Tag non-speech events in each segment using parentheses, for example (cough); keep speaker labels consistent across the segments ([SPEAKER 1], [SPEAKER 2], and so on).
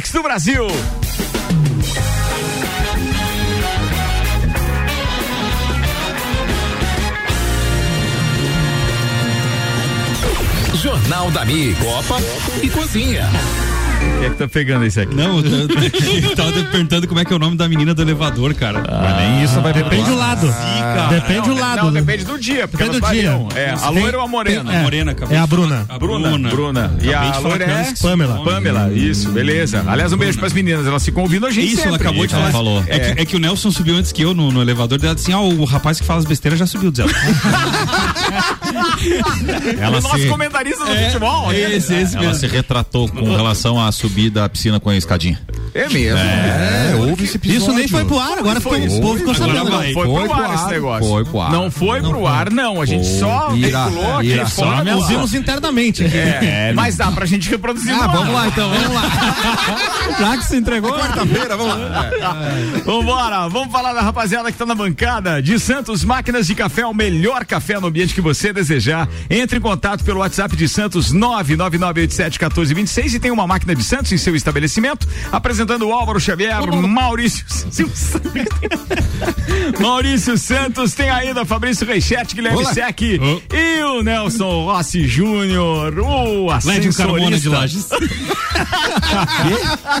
[SPEAKER 1] Mix do Brasil.
[SPEAKER 2] Jornal da Mi, Copa e Cozinha.
[SPEAKER 1] Quem é que tá pegando esse aqui?
[SPEAKER 3] Não, eu, (laughs) eu tava perguntando como é que é o nome da menina do elevador, cara.
[SPEAKER 1] Ah, nem isso vai
[SPEAKER 4] Depende do lado. Depende do lado.
[SPEAKER 1] Não, depende do dia, porque
[SPEAKER 4] Depende
[SPEAKER 1] elas
[SPEAKER 4] do dia.
[SPEAKER 1] variam. É, a loira ou a morena?
[SPEAKER 3] A Morena,
[SPEAKER 4] É a. Bruna.
[SPEAKER 3] A
[SPEAKER 1] Bruna, Bruna. E
[SPEAKER 3] Acabei
[SPEAKER 1] a loira é
[SPEAKER 3] que
[SPEAKER 4] Pamela.
[SPEAKER 1] Pamela, isso, beleza. Aliás, um beijo pras meninas, elas ficam ouvindo a gente
[SPEAKER 3] Isso, ela
[SPEAKER 1] sempre.
[SPEAKER 3] acabou de
[SPEAKER 1] Ela
[SPEAKER 3] falar.
[SPEAKER 1] falou.
[SPEAKER 3] É, que, é que o Nelson subiu antes que eu no, no elevador dela disse assim: ah, o rapaz que fala as besteiras já subiu, diz (laughs) ela.
[SPEAKER 1] Ela o nosso
[SPEAKER 5] se-
[SPEAKER 1] comentarista do futebol. né?
[SPEAKER 3] Esse, esse
[SPEAKER 5] Ela se retratou com relação à subida à piscina com a escadinha.
[SPEAKER 1] É mesmo.
[SPEAKER 5] É, houve esse episódio.
[SPEAKER 4] Isso nem foi pro ar, agora ficou, o povo ficou
[SPEAKER 3] Agora
[SPEAKER 4] sabendo.
[SPEAKER 3] vai.
[SPEAKER 1] Foi,
[SPEAKER 5] Foi
[SPEAKER 1] pro
[SPEAKER 5] pro
[SPEAKER 1] ar esse negócio.
[SPEAKER 5] foi pro ar.
[SPEAKER 1] Não foi pro ar, não. A gente só
[SPEAKER 5] Ira,
[SPEAKER 1] veiculou
[SPEAKER 5] ira,
[SPEAKER 1] aqui
[SPEAKER 5] só.
[SPEAKER 4] Ouvimos internamente aqui.
[SPEAKER 1] É, mas dá pra gente reproduzir.
[SPEAKER 5] Ah, vamos lá então, vamos lá. (laughs)
[SPEAKER 3] Já que se entregou.
[SPEAKER 5] Quarta-feira, vamos lá. (laughs)
[SPEAKER 1] Vambora, vamos falar da rapaziada que tá na bancada. De Santos Máquinas de Café, o melhor café no ambiente que você desejar. Entre em contato pelo WhatsApp de Santos 999871426 e tem uma máquina de Santos em seu estabelecimento. Apresentando o Álvaro Xavier, Maurício Silva. (laughs) Maurício Santos, tem ainda Fabrício Reichete, Guilherme
[SPEAKER 5] Olá.
[SPEAKER 1] Sec e o Nelson Rossi Júnior, o
[SPEAKER 3] Lédio Carmona de
[SPEAKER 1] ascensorista.
[SPEAKER 3] Lages.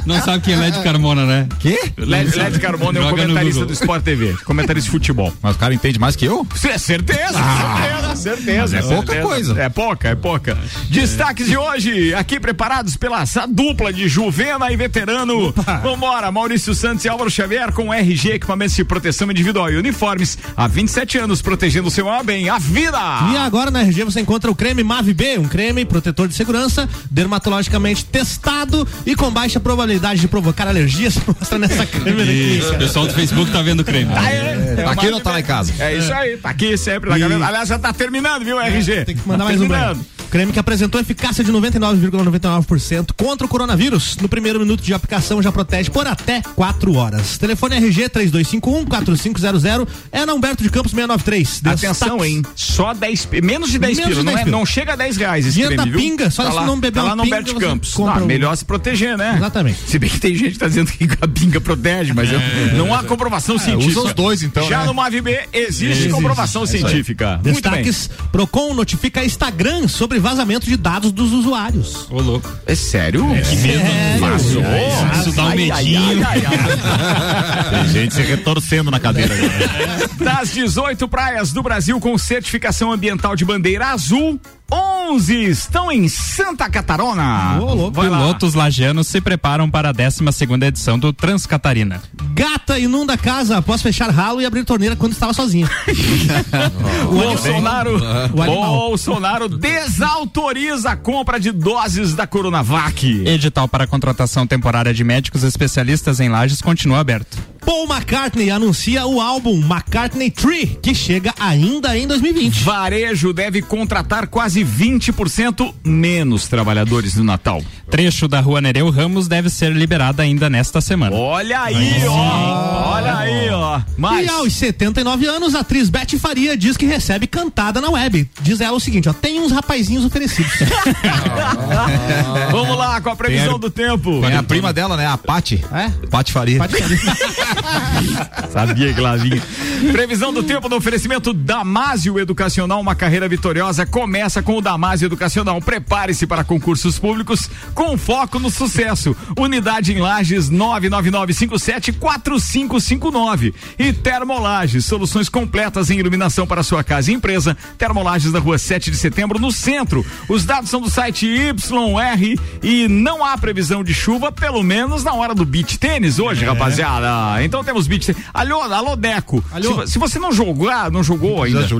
[SPEAKER 3] Não sabe quem é Lédio Carmona, né?
[SPEAKER 5] Quê?
[SPEAKER 1] Led, Led Carmona é o comentarista do Sport TV, comentarista de futebol.
[SPEAKER 5] Mas o cara entende mais que eu?
[SPEAKER 1] Cê- Certeza, certeza, certeza.
[SPEAKER 5] Mas é pouca
[SPEAKER 1] certeza.
[SPEAKER 5] coisa.
[SPEAKER 1] É pouca, é pouca. Destaques de hoje, aqui preparados pela essa dupla de Juvena e veterano. Vambora, Maurício Santos e Álvaro Xavier com RG, equipamentos de proteção individual e uniformes. Há 27 anos, protegendo o seu bem, a vida.
[SPEAKER 4] E agora na RG você encontra o creme Mavi B, um creme protetor de segurança, dermatologicamente testado e com baixa probabilidade de provocar alergias. (laughs) Mostra nessa câmera aqui.
[SPEAKER 3] Isso, o pessoal do Facebook tá vendo o creme.
[SPEAKER 1] Tá aí, tem
[SPEAKER 5] Tá
[SPEAKER 1] uma
[SPEAKER 5] aqui ou não tá lá em casa?
[SPEAKER 1] É isso aí, tá aqui sempre. Tá
[SPEAKER 4] E-.
[SPEAKER 1] Aliás, já tá terminando, viu, RG?
[SPEAKER 4] Tem que mandar
[SPEAKER 1] Tá
[SPEAKER 4] mais um
[SPEAKER 1] terminando.
[SPEAKER 4] breve. Creme que apresentou eficácia de 99,99% contra o coronavírus. No primeiro minuto de aplicação já protege por até 4 horas. Telefone RG 3251-4500 é na Humberto de Campos 693.
[SPEAKER 1] Atenção, hein? Só 10, pi- menos de 10
[SPEAKER 4] Menos
[SPEAKER 1] pila,
[SPEAKER 4] de
[SPEAKER 1] não,
[SPEAKER 4] 10
[SPEAKER 1] é, não chega a 10 reais esse
[SPEAKER 4] Dinheiro
[SPEAKER 1] creme,
[SPEAKER 4] da
[SPEAKER 1] viu?
[SPEAKER 4] pinga, só
[SPEAKER 1] tá
[SPEAKER 4] se
[SPEAKER 1] lá,
[SPEAKER 4] não beber
[SPEAKER 1] tá lá no
[SPEAKER 4] pinga,
[SPEAKER 1] Humberto
[SPEAKER 4] você
[SPEAKER 1] Campos.
[SPEAKER 4] compra
[SPEAKER 1] Ah,
[SPEAKER 4] um-
[SPEAKER 1] melhor se proteger, né?
[SPEAKER 4] Exatamente.
[SPEAKER 1] Se bem que tem gente que tá dizendo que a pinga protege, mas eu- não há comprovação científica.
[SPEAKER 5] usa os dois, então,
[SPEAKER 1] Já
[SPEAKER 5] né?
[SPEAKER 1] no Mavi B existe comprovação científica. Muito bem.
[SPEAKER 4] Destaques: Procon notifica Instagram sobre vazamento de dados dos usuários.
[SPEAKER 3] Ô, louco.
[SPEAKER 1] É sério?
[SPEAKER 3] Que medo.
[SPEAKER 1] Vazou?
[SPEAKER 3] Isso dá um
[SPEAKER 1] Ai, ai,
[SPEAKER 3] medinho.
[SPEAKER 1] ai, ai, ai.
[SPEAKER 5] Tem gente se retorcendo na cadeira.
[SPEAKER 1] Das 18 praias do Brasil com certificação ambiental de bandeira azul, 11 estão em Santa lá.
[SPEAKER 6] Pilotos lagianos se preparam para a 12 segunda edição do Transcatarina.
[SPEAKER 4] Gata inunda casa após fechar ralo e abrir torneira quando estava sozinha. (laughs)
[SPEAKER 1] Bolsonaro,
[SPEAKER 4] O animal.
[SPEAKER 1] Bolsonaro desautoriza a compra de doses da Coronavac.
[SPEAKER 6] Edital para contratação temporária de médicos especialistas em lajes continua aberto.
[SPEAKER 4] Paul McCartney anuncia o álbum McCartney 3, que chega ainda em 2020.
[SPEAKER 1] Varejo deve contratar quase 20% menos trabalhadores no Natal.
[SPEAKER 6] Trecho da Rua Nereu Ramos deve ser liberada ainda nesta semana.
[SPEAKER 1] Olha aí, ó. Olha aí, ó. Mas
[SPEAKER 4] E aos 79 anos, a atriz Betty Faria diz que recebe cantada na web. Diz ela o seguinte, ó, tem uns rapazinhos oferecidos. (laughs)
[SPEAKER 1] vamos lá com a previsão do tempo.
[SPEAKER 5] É a prima dela, né? A Pati.
[SPEAKER 4] É?
[SPEAKER 5] Pati Faria.
[SPEAKER 4] Pode fazer. (laughs)
[SPEAKER 1] Sabia que lá vinha. Previsão do tempo no oferecimento Damásio Educacional, uma carreira vitoriosa começa com o Damásio Educacional. Prepare-se para concursos públicos com foco no sucesso. Unidade em Lages 999574559 e Termolages, soluções completas em iluminação para sua casa e empresa. Termolages na rua 7 de setembro, no centro. Os dados são do site YR e não há previsão de chuva, pelo menos na hora do beach tênis hoje, rapaziada. Então temos tênis. Alô, alô, Deco.
[SPEAKER 4] Alô.
[SPEAKER 1] Se, se você não jogar, não jogou ainda. (laughs)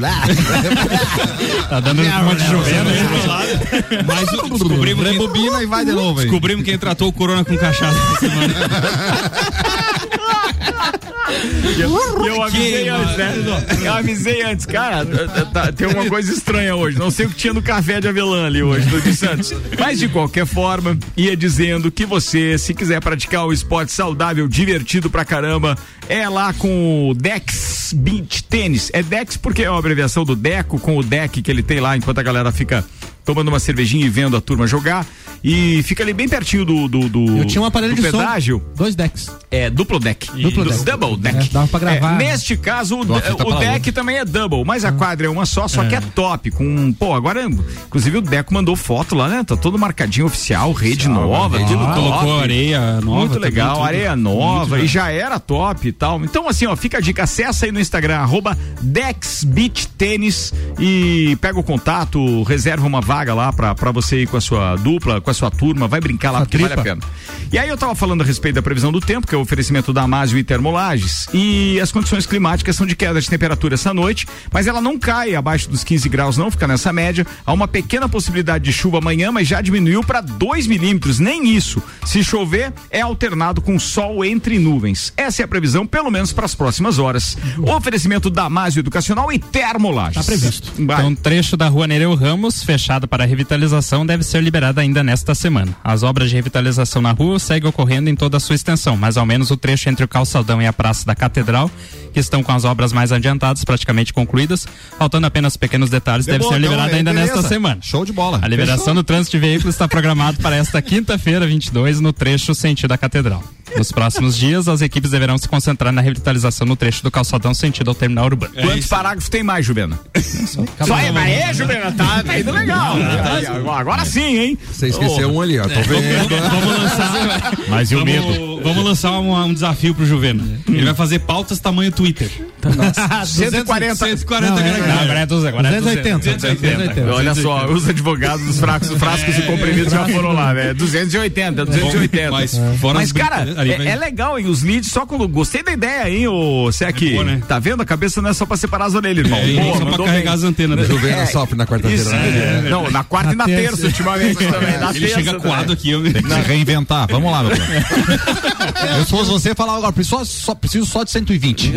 [SPEAKER 6] Tá dando uma de juvena aí.
[SPEAKER 3] Mas o- descobrimos
[SPEAKER 5] Rebobina e vai de (laughs) novo
[SPEAKER 3] descobrimos quem tratou o corona com cachaça essa semana. (laughs)
[SPEAKER 1] Eu, eu avisei
[SPEAKER 3] Que,
[SPEAKER 1] antes, né? Eu avisei antes, cara, tá- tá- tem uma coisa estranha hoje. Não sei o que tinha no café de avelã ali hoje, do de Santos. Mas de qualquer forma, ia dizendo que você, se quiser praticar o esporte saudável, divertido pra caramba, é lá com o Dex Beach Tênis. É Dex porque é uma abreviação do Deco, com o deck que ele tem lá, enquanto a galera fica tomando uma cervejinha e vendo a turma jogar. E fica ali bem pertinho do. do, do
[SPEAKER 4] Eu tinha um aparelho de
[SPEAKER 1] pedágio.
[SPEAKER 4] som. Dois decks.
[SPEAKER 1] É, duplo deck.
[SPEAKER 4] Duplo
[SPEAKER 1] Du-
[SPEAKER 4] deck.
[SPEAKER 1] Double deck.
[SPEAKER 4] É, dava pra gravar.
[SPEAKER 1] É, neste caso, o,
[SPEAKER 5] fita
[SPEAKER 1] o deck também é double, mas a quadra é uma só, só que é top. Com, pô, agora, inclusive o Deco mandou foto lá, né? Tá todo marcadinho oficial, rede nova, tudo top.
[SPEAKER 3] Colocou areia nova.
[SPEAKER 1] Muito
[SPEAKER 3] também,
[SPEAKER 1] legal,
[SPEAKER 3] tudo.
[SPEAKER 1] areia nova e já era top e tal. Então, assim, ó, fica a dica, acessa aí no Instagram, arroba Dex Beach Tênis e pega o contato, reserva uma vaga lá pra, pra você ir com a sua dupla, com a sua turma, vai brincar lá
[SPEAKER 4] Sua
[SPEAKER 1] porque vale a pena. E aí eu tava falando a respeito da previsão do tempo, que é o oferecimento da Amásio e Termolages, e as condições climáticas são de queda de temperatura essa noite, mas ela não cai abaixo dos 15 graus, não, fica nessa média. Há uma pequena possibilidade de chuva amanhã, mas já diminuiu para 2 milímetros, nem isso. Se chover, é alternado com sol entre nuvens. Essa é a previsão, pelo menos para as próximas horas. Oferecimento da Amásio Educacional e Termolages.
[SPEAKER 4] Tá previsto.
[SPEAKER 1] Vai.
[SPEAKER 6] Então, um trecho da rua Nereu Ramos, fechado para revitalização, deve ser liberado ainda nesta semana. As obras de revitalização na rua seguem ocorrendo em toda a sua extensão, mas ao menos o trecho entre o calçadão e a Praça da Catedral, que estão com as obras mais adiantadas, praticamente concluídas, faltando apenas pequenos detalhes, deve
[SPEAKER 5] bom,
[SPEAKER 6] ser
[SPEAKER 5] então,
[SPEAKER 6] liberado
[SPEAKER 5] é,
[SPEAKER 6] ainda
[SPEAKER 5] beleza.
[SPEAKER 6] nesta semana.
[SPEAKER 5] Show de bola.
[SPEAKER 6] A liberação do trânsito de veículos está programado para esta (laughs) quinta-feira, 22, no trecho sentido a Catedral. Nos próximos dias, as equipes deverão se concentrar na revitalização no trecho do calçadão sentido ao terminal urbano.
[SPEAKER 1] Quantos parágrafos tem mais, Juvena? Só é, mas é, Juvena, tá, tá indo legal. Agora, agora sim, hein?
[SPEAKER 7] Você esqueceu um ali, ó. Tô vendo.
[SPEAKER 3] Vamos lançar. (laughs)
[SPEAKER 5] Mas e o medo?
[SPEAKER 3] Vamos, vamos lançar um, um desafio pro Juvena. Ele vai fazer pautas tamanho Twitter.
[SPEAKER 1] 140.
[SPEAKER 3] 140 (laughs)
[SPEAKER 4] Não, é.
[SPEAKER 6] Não, agora é 200, agora é
[SPEAKER 4] 280. 280.
[SPEAKER 1] Olha só, os advogados dos fracos, frascos e comprimidos já foram lá, né? 280, 280.
[SPEAKER 3] Mas fora
[SPEAKER 1] Mas,
[SPEAKER 3] as
[SPEAKER 1] cara, é, é legal, hein? Os leads só quando. Gostei da ideia, hein, ô Sec?
[SPEAKER 3] É boa, né?
[SPEAKER 1] Tá vendo? A cabeça não é só pra separar as orelhas, irmão.
[SPEAKER 3] É,
[SPEAKER 1] Boa,
[SPEAKER 3] só pra carregar as
[SPEAKER 1] bem.
[SPEAKER 3] antenas. né?
[SPEAKER 7] Juvena sofre na quarta-feira.
[SPEAKER 1] Isso,
[SPEAKER 7] né?
[SPEAKER 1] é. Não, na quarta e na
[SPEAKER 4] Na
[SPEAKER 1] terça,
[SPEAKER 4] terça.
[SPEAKER 1] ultimamente (laughs) também. Na
[SPEAKER 3] Ele
[SPEAKER 1] terça
[SPEAKER 3] chega coado aqui. Eu...
[SPEAKER 5] Tem que se reinventar. Vamos lá, meu. (laughs) Eu, se fosse você, falava agora, só, preciso só de 120.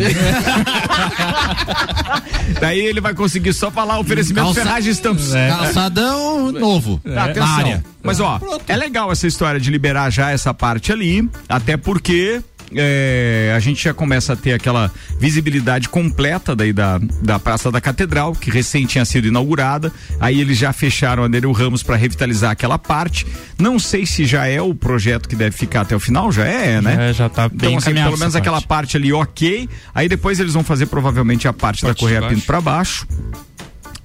[SPEAKER 5] (laughs)
[SPEAKER 1] Daí ele vai conseguir só falar oferecimento
[SPEAKER 5] Calça-
[SPEAKER 1] Ferragem Stamps.
[SPEAKER 5] Calçadão novo.
[SPEAKER 1] Atenção.
[SPEAKER 5] Na área.
[SPEAKER 1] Mas ó, é legal essa história de liberar já essa parte ali, até porque é, a gente já começa a ter aquela visibilidade completa daí da, da Praça da Catedral, que recém tinha sido inaugurada. Aí eles já fecharam a Nereu Ramos para revitalizar aquela parte. Não sei se já é o projeto que deve ficar até o final, já é, né?
[SPEAKER 6] É, já tá bem
[SPEAKER 1] Então, assim, pelo menos aquela
[SPEAKER 6] parte.
[SPEAKER 1] ali, ok. Aí depois eles vão fazer provavelmente a parte, da
[SPEAKER 3] Parte de
[SPEAKER 1] Correia. Pinto para baixo.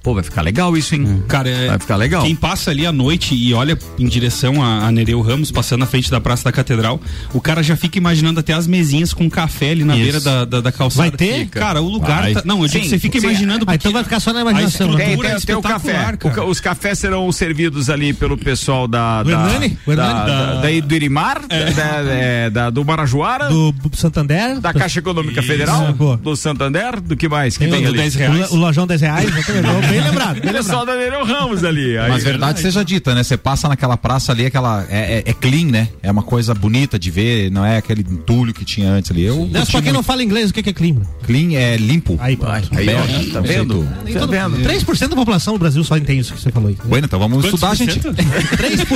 [SPEAKER 1] Pô, vai ficar legal isso, hein?
[SPEAKER 3] Cara, é,
[SPEAKER 1] Vai ficar legal.
[SPEAKER 3] Quem passa ali à noite e olha em direção a, a Nereu Ramos, passando na frente da Praça da Catedral, o cara já fica imaginando até as mesinhas com café ali na
[SPEAKER 1] Isso.
[SPEAKER 3] beira da, da, da calçada.
[SPEAKER 4] Vai ter?
[SPEAKER 3] Cara, o lugar. Tá- não, eu digo
[SPEAKER 1] Sim,
[SPEAKER 3] que você fica
[SPEAKER 1] sim.
[SPEAKER 3] imaginando.
[SPEAKER 4] Ah, então vai ficar só na
[SPEAKER 3] a
[SPEAKER 4] imaginação. né?
[SPEAKER 1] Tem,
[SPEAKER 3] estrutura
[SPEAKER 1] tem,
[SPEAKER 3] é
[SPEAKER 1] tem o café. O os cafés serão servidos ali pelo pessoal da.
[SPEAKER 4] Do
[SPEAKER 1] da,
[SPEAKER 4] Hernani? O
[SPEAKER 1] da, da, daí do Irimar, da, é, da- do Marajoara,
[SPEAKER 4] Do Santander.
[SPEAKER 1] da Caixa Econômica
[SPEAKER 3] Isso.
[SPEAKER 1] Federal, do Santander, do que mais? Que
[SPEAKER 3] Tem
[SPEAKER 1] tem
[SPEAKER 3] do
[SPEAKER 1] ali?
[SPEAKER 3] 10
[SPEAKER 4] O,
[SPEAKER 3] reais.
[SPEAKER 4] o lojão 10 reais. (laughs) Bem lembrado. Bem
[SPEAKER 1] pessoal da Nereu Ramos ali. Aí,
[SPEAKER 5] Mas verdade seja dita, né? Você passa naquela praça ali, aquela. É, é- é clean, né? É uma coisa bonita de ver, não é aquele entulho que tinha antes ali. Eu curti
[SPEAKER 4] pra quem não fala inglês, o que é clima?
[SPEAKER 5] Clean é limpo.
[SPEAKER 4] Aí, pronto.
[SPEAKER 1] Aí, ó, tá vendo?
[SPEAKER 4] Nem
[SPEAKER 1] Tá vendo?
[SPEAKER 4] 3% da população do Brasil só entende isso que você falou aí.
[SPEAKER 5] Bueno, então vamos estudar, gente.
[SPEAKER 4] 3%.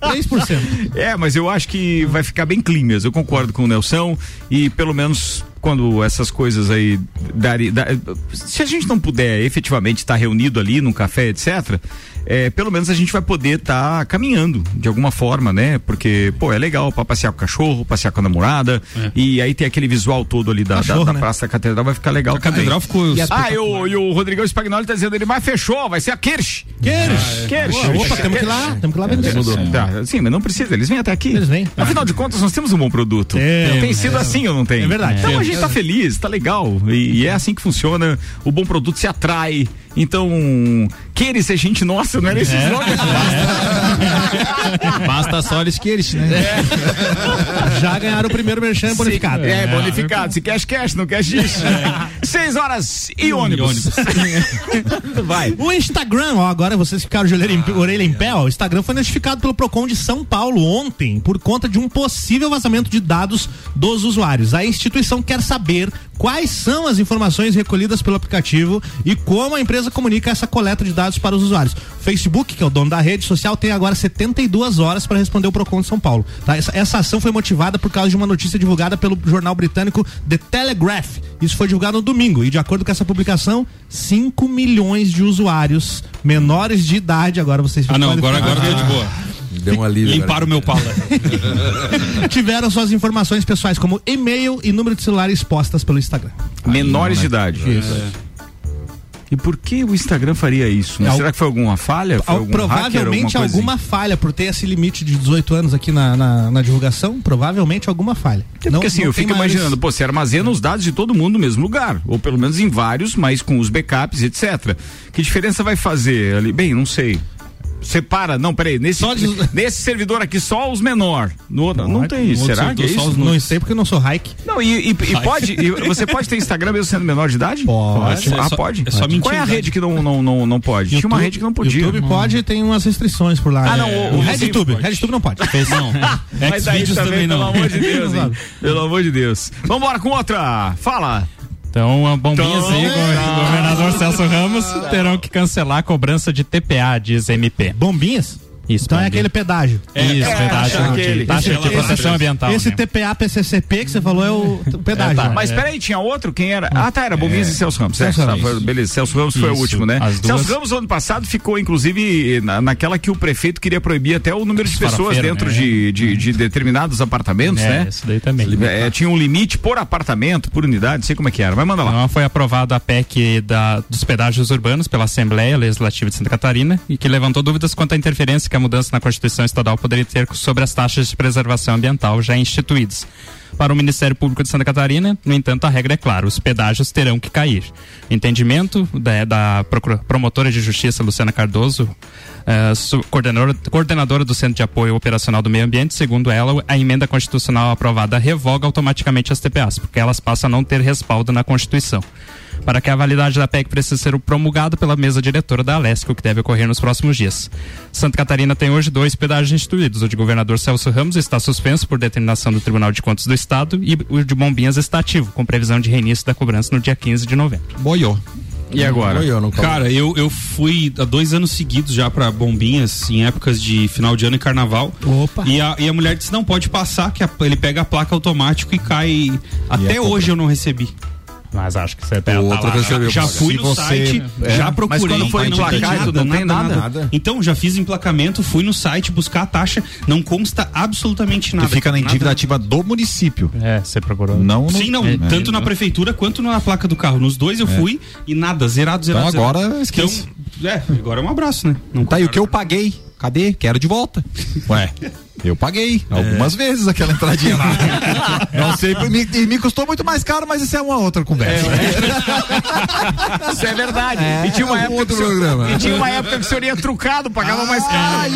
[SPEAKER 4] 3%. (laughs)
[SPEAKER 1] É, mas eu acho que vai ficar bem clean mesmo. Eu concordo com o Nelson e pelo menos quando essas coisas aí darem. da- se a gente não puder efetivamente estar reunido ali num café, etc., é, pelo menos a gente vai poder estar caminhando de alguma forma, né? Porque, pô, é legal pra passear com o cachorro, passear com a namorada e aí tem aquele visual todo ali da, da-
[SPEAKER 4] Cachorro,
[SPEAKER 1] da
[SPEAKER 4] né?
[SPEAKER 1] Praça da Catedral, vai ficar legal.
[SPEAKER 3] A catedral ficou.
[SPEAKER 1] Ah, e o, e o Rodrigão Spagnoli tá dizendo ele, mas fechou, vai ser a Kirsch.
[SPEAKER 4] Queres?
[SPEAKER 1] Kirsch.
[SPEAKER 4] Opa, temos que ir lá. Temos que ir lá ver
[SPEAKER 1] Mudou.
[SPEAKER 4] isso.
[SPEAKER 1] Tá, sim, mas não precisa, eles vêm até aqui.
[SPEAKER 4] Eles vêm.
[SPEAKER 1] Afinal de contas, nós temos um bom produto.
[SPEAKER 4] Temos,
[SPEAKER 1] tem sido assim ou não tem?
[SPEAKER 4] É verdade.
[SPEAKER 1] Então a gente tá feliz, tá legal. E, e é assim que funciona. O bom produto se atrai. Então, querer ser gente nossa, não era esse slogan? (laughs)
[SPEAKER 5] Basta só eles que eles, né?
[SPEAKER 4] Já ganharam o primeiro merchan bonificado.
[SPEAKER 1] É, bonificado. Se cash, cash, não cash, disso. Seis horas e ônibus. (laughs) Vai.
[SPEAKER 4] O Instagram, ó, agora vocês ficaram de orelha em, orelha em pé, ó, o Instagram foi notificado pelo Procon de São Paulo ontem por conta de um possível vazamento de dados dos usuários. A instituição quer saber quais são as informações recolhidas pelo aplicativo e como a empresa comunica essa coleta de dados para os usuários. Facebook, que é o dono da rede social, tem agora 72 horas para responder o Procon de São Paulo. tá? Essa, essa ação foi motivada por causa de uma notícia divulgada pelo jornal britânico The Telegraph. Isso foi divulgado no domingo e de acordo com essa publicação, 5 milhões de usuários menores de idade, agora vocês
[SPEAKER 3] Ah, não, agora, agora tô de boa.
[SPEAKER 7] Deu um alívio.
[SPEAKER 3] Limparam o meu pala. (laughs)
[SPEAKER 4] tiveram suas informações pessoais como e-mail e número de celular expostas pelo Instagram.
[SPEAKER 1] Menores de idade. E por que o Instagram faria isso? né?
[SPEAKER 4] Al-
[SPEAKER 1] Será que foi alguma falha? Foi
[SPEAKER 4] Al-
[SPEAKER 1] algum
[SPEAKER 4] provavelmente
[SPEAKER 1] hacker, alguma,
[SPEAKER 4] alguma falha por ter esse limite de 18 anos aqui na, na, na divulgação, provavelmente alguma falha.
[SPEAKER 1] É porque assim, eu
[SPEAKER 4] tem
[SPEAKER 1] fico imaginando, pô, você armazena os dados de todo mundo no mesmo lugar, ou pelo menos em vários, mas com os backups, etc. Que diferença vai fazer ali? Bem, não sei. Separa, não, peraí, nesse,
[SPEAKER 4] de- (laughs)
[SPEAKER 1] nesse servidor aqui só os menor. No outro, não, tem isso. Será que é isso?
[SPEAKER 4] Não sei porque eu não sou hike.
[SPEAKER 1] Não, e, e- e pode, e você pode ter Instagram mesmo sendo menor de idade?
[SPEAKER 4] Pode.
[SPEAKER 1] Ah,
[SPEAKER 3] É só-
[SPEAKER 1] pode?
[SPEAKER 3] é só
[SPEAKER 1] Qual é a rede que não, não, não, não pode? Tinha uma
[SPEAKER 4] YouTube-
[SPEAKER 1] rede que não podia.
[SPEAKER 4] YouTube pode e tem umas restrições por lá.
[SPEAKER 1] Ah, não,
[SPEAKER 4] É,
[SPEAKER 1] o- o
[SPEAKER 4] RedTube. RedTube não pode. (laughs)
[SPEAKER 3] Não.
[SPEAKER 1] Mas
[SPEAKER 3] Xvideos também
[SPEAKER 1] pelo
[SPEAKER 3] não.
[SPEAKER 1] amor de Deus,
[SPEAKER 4] Não? (laughs)
[SPEAKER 1] Pelo amor de Deus. Vambora com outra. Fala.
[SPEAKER 6] Então, a bombinhas go- governador Celso Ramos terão que cancelar a cobrança de TPA, diz MP.
[SPEAKER 4] Bombinhas?
[SPEAKER 6] Isso,
[SPEAKER 4] Então é aquele pedágio.
[SPEAKER 6] Isso,
[SPEAKER 1] é,
[SPEAKER 6] pedágio.
[SPEAKER 1] taxa aquele.
[SPEAKER 6] Taxa de
[SPEAKER 4] Esse-
[SPEAKER 6] proteção ambiental.
[SPEAKER 4] Esse
[SPEAKER 6] né?
[SPEAKER 4] TPA PCCP que você falou é o, o pedágio.
[SPEAKER 6] É, tá.
[SPEAKER 1] Mas peraí, tinha outro? Quem era? Ah, tá, era Bombinhas e Celso Ramos.
[SPEAKER 4] Celso
[SPEAKER 1] É,
[SPEAKER 4] Ramos.
[SPEAKER 1] foi- beleza, Celso Ramos foi o último, né?
[SPEAKER 6] as duas.
[SPEAKER 1] Celso Ramos, ano passado, ficou, inclusive, na, naquela que o prefeito queria proibir até o número de pessoas dentro
[SPEAKER 6] né?
[SPEAKER 1] de, de, de determinados apartamentos,
[SPEAKER 6] É,
[SPEAKER 1] né?
[SPEAKER 6] isso daí também.
[SPEAKER 1] É, tinha um limite por apartamento, por unidade, não sei como é que era, mas manda lá.
[SPEAKER 6] Então, foi aprovada a PEC da, dos pedágios urbanos pela Assembleia Legislativa de Santa Catarina e que levantou dúvidas quanto à interferência que a mudança na Constituição Estadual poderia ter sobre as taxas de preservação ambiental já instituídas. Para o Ministério Público de Santa Catarina, no entanto, a regra é clara: os pedágios terão que cair. Entendimento da, da promotora de justiça Luciana Cardoso, su- coordenadora, coordenadora do Centro de Apoio Operacional do Meio Ambiente, segundo ela, a emenda constitucional aprovada revoga automaticamente as TPAs, porque elas passam a não ter respaldo na Constituição. Para que a validade da PEC precise ser promulgada pela mesa diretora da Alesc, o que deve ocorrer nos próximos dias. Santa Catarina tem hoje dois pedágios instituídos. O de governador Celso Ramos está suspenso por determinação do Tribunal de Contas do Estado e o de Bombinhas está ativo, com previsão de reinício da cobrança no dia 15 de novembro.
[SPEAKER 5] Boiou.
[SPEAKER 1] E agora?
[SPEAKER 7] Eu.
[SPEAKER 3] Cara, eu, eu fui há dois anos seguidos já pra Bombinhas, em épocas de final de ano e carnaval.
[SPEAKER 4] Opa.
[SPEAKER 3] E a, e a mulher disse: não, pode passar, que a- ele pega a placa automático e cai. Até hoje eu não recebi.
[SPEAKER 6] Mas acho que você tá
[SPEAKER 7] O outro recebeu.
[SPEAKER 3] Já
[SPEAKER 7] placa.
[SPEAKER 3] fui no
[SPEAKER 5] você-
[SPEAKER 3] site,
[SPEAKER 5] é.
[SPEAKER 3] já
[SPEAKER 5] Mas
[SPEAKER 3] procurei.
[SPEAKER 1] quando foi
[SPEAKER 3] não
[SPEAKER 1] emplacar, tudo, não tem nada?
[SPEAKER 7] Nada.
[SPEAKER 3] Então, já fiz emplacamento, fui no site buscar a taxa, não consta absolutamente nada.
[SPEAKER 5] Que fica na
[SPEAKER 3] Nada.
[SPEAKER 5] dívida ativa do município.
[SPEAKER 6] É, você procurou.
[SPEAKER 5] Não no-
[SPEAKER 3] Sim, não,
[SPEAKER 5] É.
[SPEAKER 3] tanto na prefeitura quanto na placa do carro. Nos dois eu fui e nada, zerado, zerado.
[SPEAKER 5] Então agora
[SPEAKER 3] zerado.
[SPEAKER 5] esquece.
[SPEAKER 3] Então, é, agora é um abraço, né? Não
[SPEAKER 5] Tá, e o que eu paguei? Cadê? Quero de volta. (laughs) Ué, (laughs) eu paguei algumas vezes aquela entradinha lá. (laughs) Não sei, me, e me custou muito mais caro, mas isso é uma outra conversa. (laughs)
[SPEAKER 1] Isso é verdade. e tinha uma
[SPEAKER 7] é um
[SPEAKER 1] época
[SPEAKER 7] outro
[SPEAKER 1] que o senhor-
[SPEAKER 7] programa.
[SPEAKER 1] E tinha uma época que o senhor ia trucado, pagava mais caro.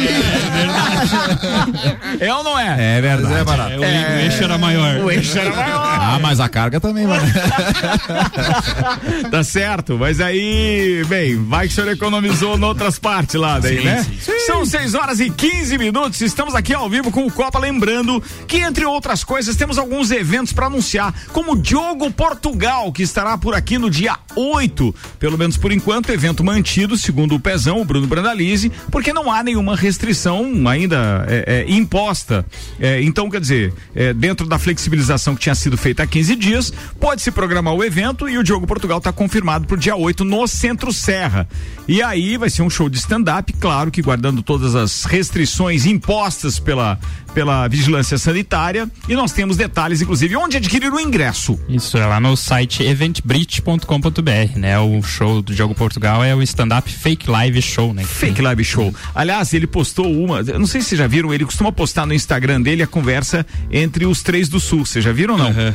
[SPEAKER 1] É, ou não é?
[SPEAKER 5] É verdade.
[SPEAKER 7] É barato.
[SPEAKER 3] É, o, o eixo era maior.
[SPEAKER 1] O eixo era maior.
[SPEAKER 5] Ah, mas a carga também vai. (laughs)
[SPEAKER 1] tá certo, mas aí, bem, vai que o senhor economizou em outras partes lá daí,
[SPEAKER 3] Sim,
[SPEAKER 1] né?
[SPEAKER 3] sim,
[SPEAKER 1] São 6 horas e 15 minutos, estamos aqui ao vivo com o Copa, lembrando que, entre outras coisas, temos alguns eventos para anunciar, como o Diogo Portugal, que estará por aqui no dia 8, pelo menos por enquanto, evento mantido, segundo o Pezão, o Bruno Brandalize, porque não há nenhuma restrição ainda é, é, imposta. É, então, quer dizer, é, dentro da flexibilização que tinha sido feita há 15 dias, pode-se programar o evento e o Diogo Portugal está confirmado para o dia 8 no Centro Serra. E aí vai ser um show de stand-up, claro que guardando todas as restrições impostas pela vigilância sanitária. E nós temos detalhes, inclusive, onde adquirir o ingresso.
[SPEAKER 6] Isso é lá no site eventbrit.com.br, né? O show do Diogo Portugal é o stand-up fake live show, né?
[SPEAKER 1] Fake Live Show. Aliás, ele postou uma, eu não sei se vocês já viram, ele costuma postar no Instagram dele a conversa entre os três do Sul. Vocês já viram ou não?
[SPEAKER 3] Aham.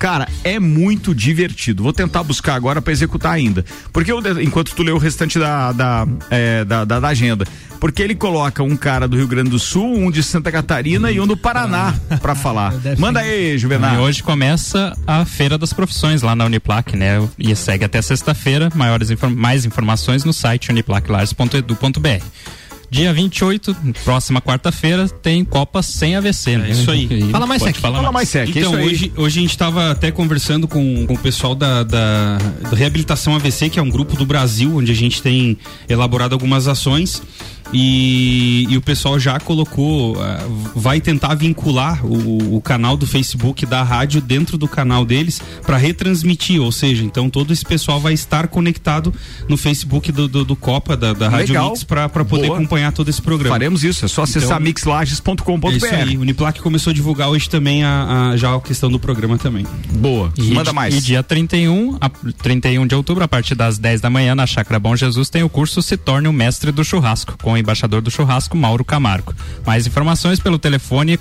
[SPEAKER 1] Cara, é muito divertido. Vou tentar buscar agora pra executar ainda. Porque eu, enquanto tu lê o restante da, da, é, da, da- da agenda. Porque ele coloca um cara do Rio Grande do Sul, um de Santa Catarina e um do Paraná pra falar. (laughs) Manda aí, Juvenal.
[SPEAKER 6] E hoje começa a Feira das Profissões lá na Uniplac, né? E segue até sexta-feira. Maiores inform mais informações no site uniplaclares.edu.br. Dia 28, próxima quarta-feira, tem Copa sem AVC. né?
[SPEAKER 3] É isso aí.
[SPEAKER 6] E
[SPEAKER 4] Fala mais, Sec.
[SPEAKER 1] Fala mais sério,
[SPEAKER 3] Então,
[SPEAKER 1] isso aí.
[SPEAKER 3] hoje, hoje a gente estava até conversando com, com o pessoal da, da, da Reabilitação AVC, que é um grupo do Brasil, onde a gente tem elaborado algumas ações. E, e o pessoal já colocou, ah, vai tentar vincular o, o canal do Facebook da rádio dentro do canal deles para retransmitir, ou seja, então todo esse pessoal vai estar conectado no Facebook do, do, do Copa, da, da Rádio
[SPEAKER 1] Legal.
[SPEAKER 3] Mix, para poder
[SPEAKER 1] Boa.
[SPEAKER 3] acompanhar todo esse programa.
[SPEAKER 1] Faremos isso, é só acessar
[SPEAKER 3] Então,
[SPEAKER 1] mixlages.com.br.
[SPEAKER 3] É isso aí, o Uniplac começou a divulgar hoje também a, a- já a questão do programa também.
[SPEAKER 1] Boa,
[SPEAKER 6] E
[SPEAKER 1] manda mais.
[SPEAKER 6] E dia 31, a, 31 de outubro, a partir das 10 da manhã, na Chácara Bom Jesus, tem o curso Se Torne o Mestre do Churrasco, com embaixador do churrasco, Mauro Camargo. Mais informações pelo telefone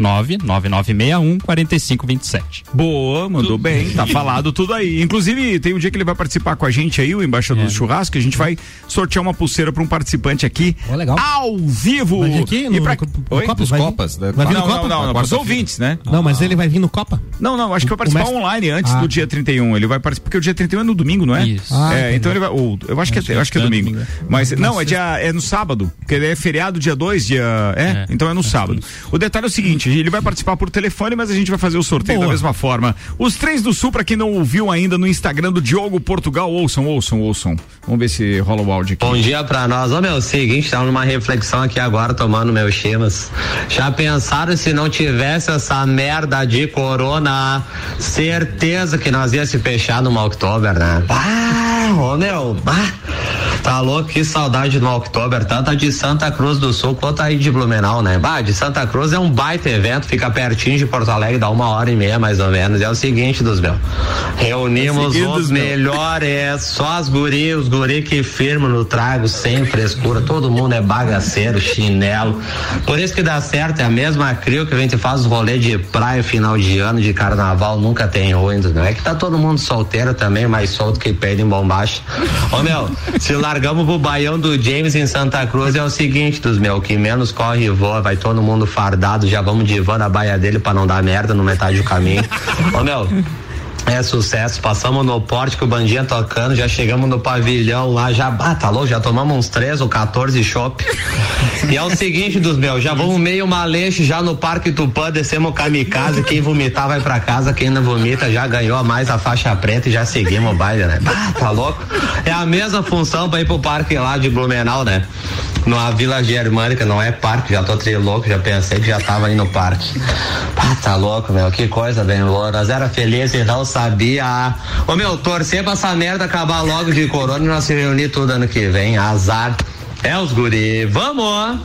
[SPEAKER 6] 499-9961-4527. 99961-4527.
[SPEAKER 1] Boa, mandou bem, tá falado tudo aí. Inclusive, tem um dia que ele vai participar com a gente aí, o embaixador
[SPEAKER 6] É.
[SPEAKER 1] do churrasco, a gente vai sortear uma pulseira para um participante aqui
[SPEAKER 4] Ó, legal.
[SPEAKER 1] ao vivo.
[SPEAKER 4] Vai vir aqui no,
[SPEAKER 1] E pra-
[SPEAKER 4] no, no
[SPEAKER 1] Oi?
[SPEAKER 4] Copa?
[SPEAKER 5] Dos
[SPEAKER 4] Vai?
[SPEAKER 5] Copas, né?
[SPEAKER 4] Vai vir no
[SPEAKER 1] Não,
[SPEAKER 4] Copa?
[SPEAKER 1] não, não, não, pros ouvintes, né?
[SPEAKER 4] Não, mas ele vai vir no Copa?
[SPEAKER 1] Não, não, acho que vai participar
[SPEAKER 4] mestre-
[SPEAKER 1] online antes
[SPEAKER 4] Ah.
[SPEAKER 1] do dia 31. Ele vai participar, porque o dia 31 é no domingo, não é?
[SPEAKER 6] Isso.
[SPEAKER 4] Ah,
[SPEAKER 1] é,
[SPEAKER 4] entendi.
[SPEAKER 1] então ele vai. ou, eu acho que é, eu acho que é
[SPEAKER 6] é
[SPEAKER 1] domingo.
[SPEAKER 6] domingo.
[SPEAKER 1] Mas não, é dia é no sábado, porque é feriado dia 2, dia é,
[SPEAKER 6] É.
[SPEAKER 1] então é no sábado. O detalhe é o seguinte, ele vai participar por telefone, mas a gente vai fazer o sorteio
[SPEAKER 4] Boa.
[SPEAKER 1] da mesma forma. Os três do Sul, pra quem não ouviu ainda no Instagram do Diogo Portugal, ouçam, ouçam, ouçam. Vamos ver se rola o áudio aqui.
[SPEAKER 8] Bom dia pra nós. Ô meu, seguinte, tava numa reflexão aqui agora, tomando meus chimas. Já pensaram se não tivesse essa merda de corona? Certeza que nós ia se fechar no Oktober, né? Ah, ô meu, ah, tá louco, que saudade do Oktober, tanto a de Santa Cruz do Sul quanto aí de Blumenau, né? Bah, de Santa Cruz é um baita evento, fica pertinho de Porto Alegre, dá uma hora e meia mais ou menos. É o seguinte, dos meus. Reunimos
[SPEAKER 1] É
[SPEAKER 8] os melhores, só as guri, os guri que firmam no trago, sem frescura, todo mundo é bagaceiro, chinelo. Por isso que dá certo, é a mesma crio que a gente faz os rolê de praia final de ano, de carnaval, nunca tem ruim, não é que tá todo mundo solteiro também, mais solto que perde em bombacha. Ô meu, se largamos pro baião do James em Santa Cruz é o seguinte, dos meu, que menos corre e voa, vai todo mundo fardado, já vamos de van na baia dele pra não dar merda no metade do caminho. (laughs) Ô meu, é sucesso, passamos no porte com o bandinha tocando, já chegamos no pavilhão lá, já, ah, tá louco, já tomamos uns 13 ou 14 chopp. E é o seguinte dos meus, já vamos meio maleixo já no Parque Tupã, descemos kamikaze, quem vomitar vai pra casa, quem não vomita já ganhou mais a faixa preta e já seguimos o baile, né? Ah, tá louco? É a mesma função pra ir pro parque lá de Blumenau, né? Numa Vila Germânica, não é parque, já tô louco, já pensei que já tava aí no parque. Ah, tá louco, meu, que coisa bem louca. Nós era feliz e não sabia. Ô meu, torcer pra essa merda acabar logo de corona e nós se reunir tudo ano que vem. Azar. É os guri, vamos!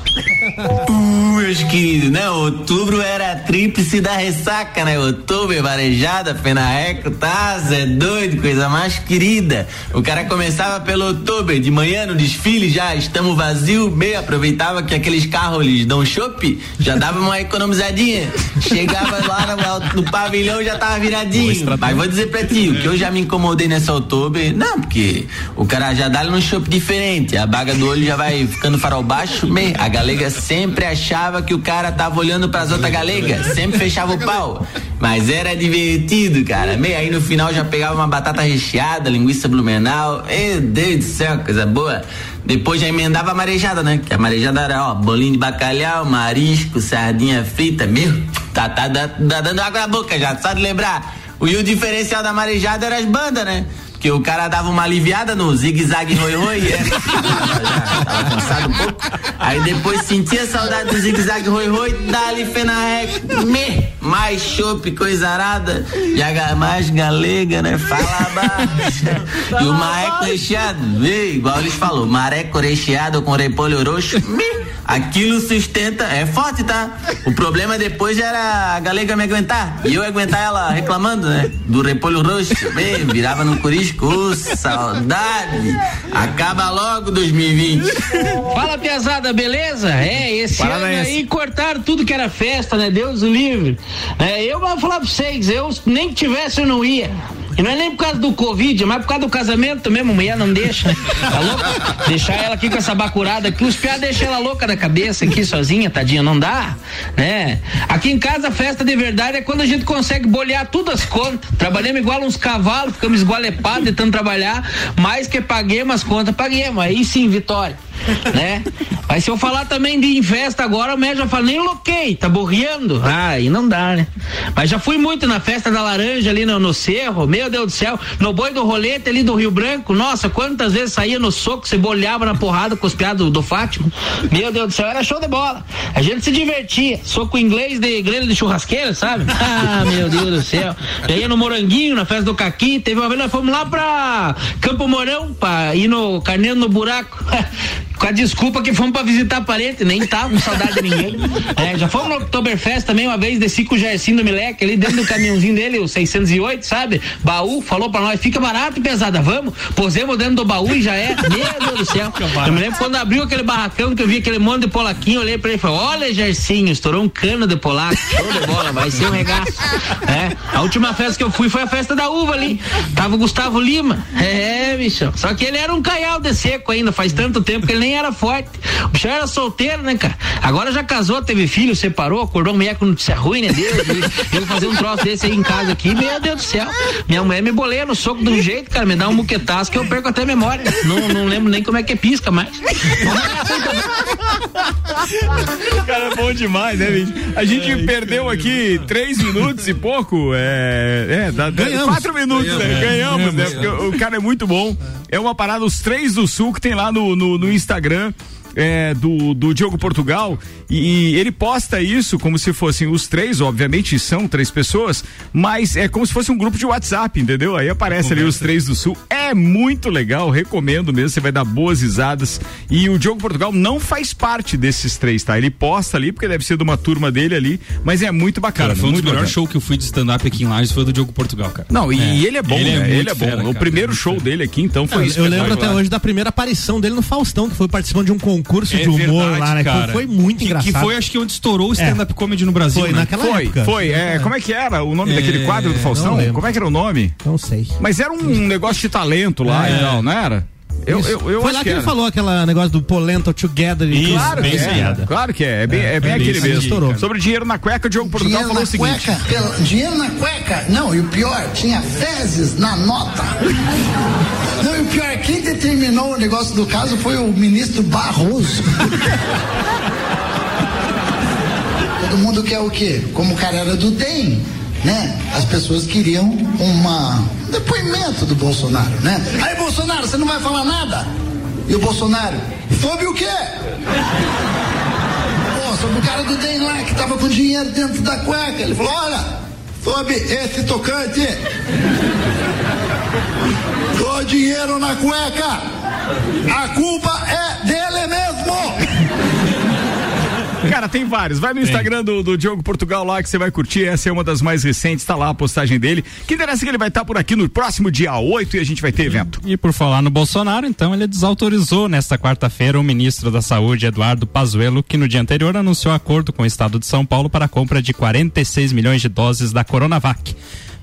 [SPEAKER 9] Uh, meus queridos, né? Outubro era a tríplice da ressaca, né? Outubro, varejada, penarreco, tá? Zé doido, coisa mais querida. O cara começava pelo outubro, de manhã no desfile já, estamos vazio, meio, aproveitava que aqueles carros lhes dão chopp, já dava uma economizadinha. Chegava lá no, no pavilhão já tava viradinho. Mas vou dizer pra ti, o que eu já me incomodei nessa outubro, não, porque o cara já dá num chopp diferente, a baga do olho já vai ficando farol baixo, meio. A galega sempre achava que o cara tava olhando pras outras galegas, sempre fechava o pau. Mas era divertido, cara. Meio aí no final já pegava uma batata recheada, linguiça blumenau. Meu Deus do céu, coisa boa. Depois já emendava a marejada, né? Que a marejada era, ó, bolinho de bacalhau, marisco, sardinha frita. Meu, tá, tá, tá, tá dando água na boca já, só de lembrar. E o diferencial da marejada era as bandas, né? Porque o cara dava uma aliviada no zigue-zague roi-roi, é. tava, tava cansado um pouco. Aí depois sentia saudade do zigue-zague roi-roi, dali fenarrec, me, mais chope, coisa arada, e mais galega, né? Fala baixo. E o mareco recheado, vê, igual eles falou, mareco recheado com repolho roxo, me. Aquilo sustenta, é forte, tá? O problema depois era a galega me aguentar. E eu aguentar ela reclamando, né? Do repolho roxo. Bem, virava no curisco. Ô, saudade. Acaba logo 2020.
[SPEAKER 10] Fala, pesada, beleza? É, esse
[SPEAKER 1] Parabéns.
[SPEAKER 10] ano aí cortaram tudo que era festa, né? Deus o livre. É, eu vou falar pra vocês, eu nem que tivesse eu não ia. E não é nem por causa do Covid, é mais por causa do casamento mesmo, mulher não deixa. Tá louca? Deixar ela aqui com essa bacurada aqui, os piados deixam ela louca da cabeça aqui sozinha, tadinha, não dá, né? Aqui em casa a festa de verdade é quando a gente consegue bolear tudo as contas. Trabalhamos igual uns cavalos, ficamos esgualepados tentando trabalhar, mais que paguemos as contas, paguemos. Aí sim, vitória. (laughs) Né? Mas se eu falar também de em festa agora, o médico já fala, nem loquei, tá borriando. Ah, aí não dá, né? Mas já fui muito na festa da laranja ali no, no cerro, meu Deus do céu, no boi do rolete ali do Rio Branco, nossa, quantas vezes saía no soco, você bolhava na porrada com os piados do, do Fátima. Meu Deus do céu, era show de bola. A gente se divertia, soco inglês de grelha de churrasqueira, sabe? (laughs) Ah, meu Deus do céu. Já ia no Moranguinho, na festa do Caqui, teve uma vez nós fomos lá pra Campo Mourão, pra ir no Carneiro no Buraco. (laughs) Com a desculpa que fomos pra visitar parente, nem tava com saudade de ninguém. (laughs) É, já fomos no Oktoberfest também uma vez, desci com o Gersinho do Mileque ali dentro do caminhãozinho dele, o 608, sabe? Baú, falou pra nós, fica barato e pesada, vamos? Posemos dentro do baú e já é. Meu Deus do céu. (laughs) Eu me lembro quando abriu aquele barracão que eu vi aquele monte de polaquinho, olhei pra ele e falei, olha Gersinho, estourou um cano de polaco, show de bola, vai ser um regaço. (laughs) É, a última festa que eu fui foi a festa da uva ali. Tava o Gustavo Lima. É, bichão. Só que ele era um caial de seco ainda, faz tanto tempo que ele nem era forte. O bicho era solteiro, né, cara? Agora já casou, teve filho, separou, acordou a mulher com notícia ruim, né? Deus, ele, ele fazer um troço desse aí em casa aqui, meu Deus do céu. Minha mulher me boleia no soco de um jeito, cara, me dá um muquetaço que eu perco até a memória. Não, não lembro nem como é que é pisca mais.
[SPEAKER 1] Cara, é bom demais, né, bicho? A gente perdeu aqui três minutos e pouco. É, é dá,
[SPEAKER 4] Ganhamos.
[SPEAKER 1] quatro minutos,
[SPEAKER 4] Ganhamos,
[SPEAKER 1] né?
[SPEAKER 4] é,
[SPEAKER 1] Ganhamos, né?
[SPEAKER 4] ganhamos.
[SPEAKER 1] Porque o cara é muito bom. É uma parada, os três do sul que tem lá no, no, no Instagram. Instagram é, do, do Diogo Portugal e ele posta isso como se fossem os três, obviamente são três pessoas, mas é como se fosse um grupo de WhatsApp, entendeu? Aí aparece ali os três do Sul. É muito legal, recomendo mesmo, você vai dar boas risadas. E o Diogo Portugal não faz parte desses três, tá? Ele posta ali, porque deve ser de uma turma dele ali, mas é muito bacana.
[SPEAKER 3] Cara, foi um dos melhores shows que eu fui de stand-up aqui em Lages, foi o do Diogo Portugal, cara.
[SPEAKER 1] Não, e, e ele é bom,
[SPEAKER 3] Ele é
[SPEAKER 1] né?
[SPEAKER 3] muito
[SPEAKER 1] ele é bom.
[SPEAKER 3] fera,
[SPEAKER 1] o
[SPEAKER 3] cara,
[SPEAKER 1] primeiro show dele aqui, então, foi isso.
[SPEAKER 4] eu lembro até hoje da primeira aparição dele no Faustão, que foi participando de um concurso de humor lá, né? que foi muito
[SPEAKER 3] que,
[SPEAKER 4] engraçado.
[SPEAKER 3] Que foi, acho que, onde estourou o stand-up comedy no Brasil.
[SPEAKER 4] Foi
[SPEAKER 3] né?
[SPEAKER 4] naquela
[SPEAKER 1] Foi,
[SPEAKER 4] época.
[SPEAKER 1] foi. É, como é que era o nome
[SPEAKER 3] É,
[SPEAKER 1] daquele quadro do Faustão? Como é que era o nome?
[SPEAKER 4] Não sei.
[SPEAKER 1] Mas era um negócio de talento lá
[SPEAKER 3] É.
[SPEAKER 1] e tal, não era? Eu,
[SPEAKER 4] Isso.
[SPEAKER 1] eu, eu
[SPEAKER 4] foi
[SPEAKER 1] acho
[SPEAKER 4] lá que,
[SPEAKER 1] que
[SPEAKER 4] ele
[SPEAKER 1] era.
[SPEAKER 4] falou aquele negócio do Polenta Together. e-
[SPEAKER 1] Claro que é, claro que é, é bem, é bem
[SPEAKER 4] é
[SPEAKER 1] aquele
[SPEAKER 4] isso,
[SPEAKER 1] mesmo.
[SPEAKER 4] estourou.
[SPEAKER 1] Sobre dinheiro na cueca, o Diogo Portugal
[SPEAKER 11] Dinheiro
[SPEAKER 1] falou o seguinte.
[SPEAKER 11] cueca, pela- dinheiro na cueca. Não, e o pior, tinha fezes na nota. Não, e o pior, quem determinou o negócio do caso foi o ministro Barroso. Todo mundo quer o quê? Como o cara era do DEM, né? As pessoas queriam uma, um depoimento do Bolsonaro, né? Aí, Bolsonaro, você não vai falar nada? E o Bolsonaro, sobre o quê? Pô, sobre o cara do DEM lá que tava com dinheiro dentro da cueca. Ele falou, olha, sobre esse tocante. Dou dinheiro na cueca. A culpa é dele mesmo.
[SPEAKER 1] Cara, tem vários. Vai no Instagram do, do Diogo Portugal lá que você vai curtir. Essa é uma das mais recentes, tá lá a postagem dele. Que interessa que ele vai estar por aqui no próximo dia 8 e a gente vai ter evento.
[SPEAKER 6] E por falar no Bolsonaro, então, ele desautorizou nesta quarta-feira o ministro da Saúde, Eduardo Pazuello, que no dia anterior anunciou acordo com o estado de São Paulo para a compra de 46 milhões de doses da Coronavac.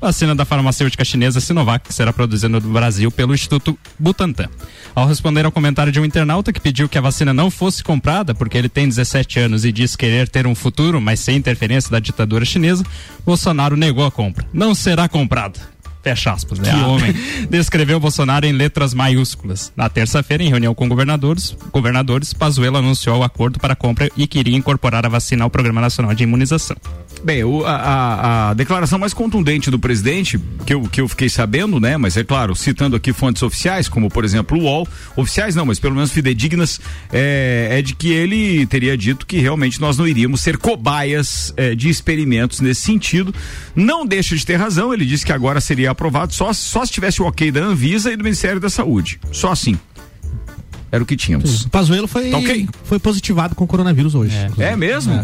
[SPEAKER 6] Vacina da farmacêutica chinesa Sinovac, que será produzida no Brasil pelo Instituto Butantan. Ao responder ao comentário de um internauta que pediu que a vacina não fosse comprada porque ele tem 17 anos e diz querer ter um futuro, mas sem interferência da ditadura chinesa, Bolsonaro negou a compra. Não será comprada. Fecha aspas, né?
[SPEAKER 3] Que
[SPEAKER 6] Ah.
[SPEAKER 3] homem. (laughs)
[SPEAKER 6] Descreveu Bolsonaro em letras maiúsculas. Na terça-feira, em reunião com governadores, governadores, Pazuello anunciou o acordo para a compra e queria incorporar a vacina ao Programa Nacional de Imunização.
[SPEAKER 1] Bem, o- a, a- a declaração mais contundente do presidente, que eu, que eu fiquei sabendo, né? Mas é claro, citando aqui fontes oficiais, como por exemplo o UOL, oficiais não, mas pelo menos fidedignas, é, é de que ele teria dito que realmente nós não iríamos ser cobaias é, de experimentos nesse sentido. Não deixa de ter razão, ele disse que agora seria aprovado só, só se tivesse o ok da Anvisa e do Ministério da Saúde. Só assim. Era o que tínhamos.
[SPEAKER 4] O Pazuello foi,
[SPEAKER 1] Tá ok.
[SPEAKER 4] foi positivado com coronavírus hoje.
[SPEAKER 1] É mesmo?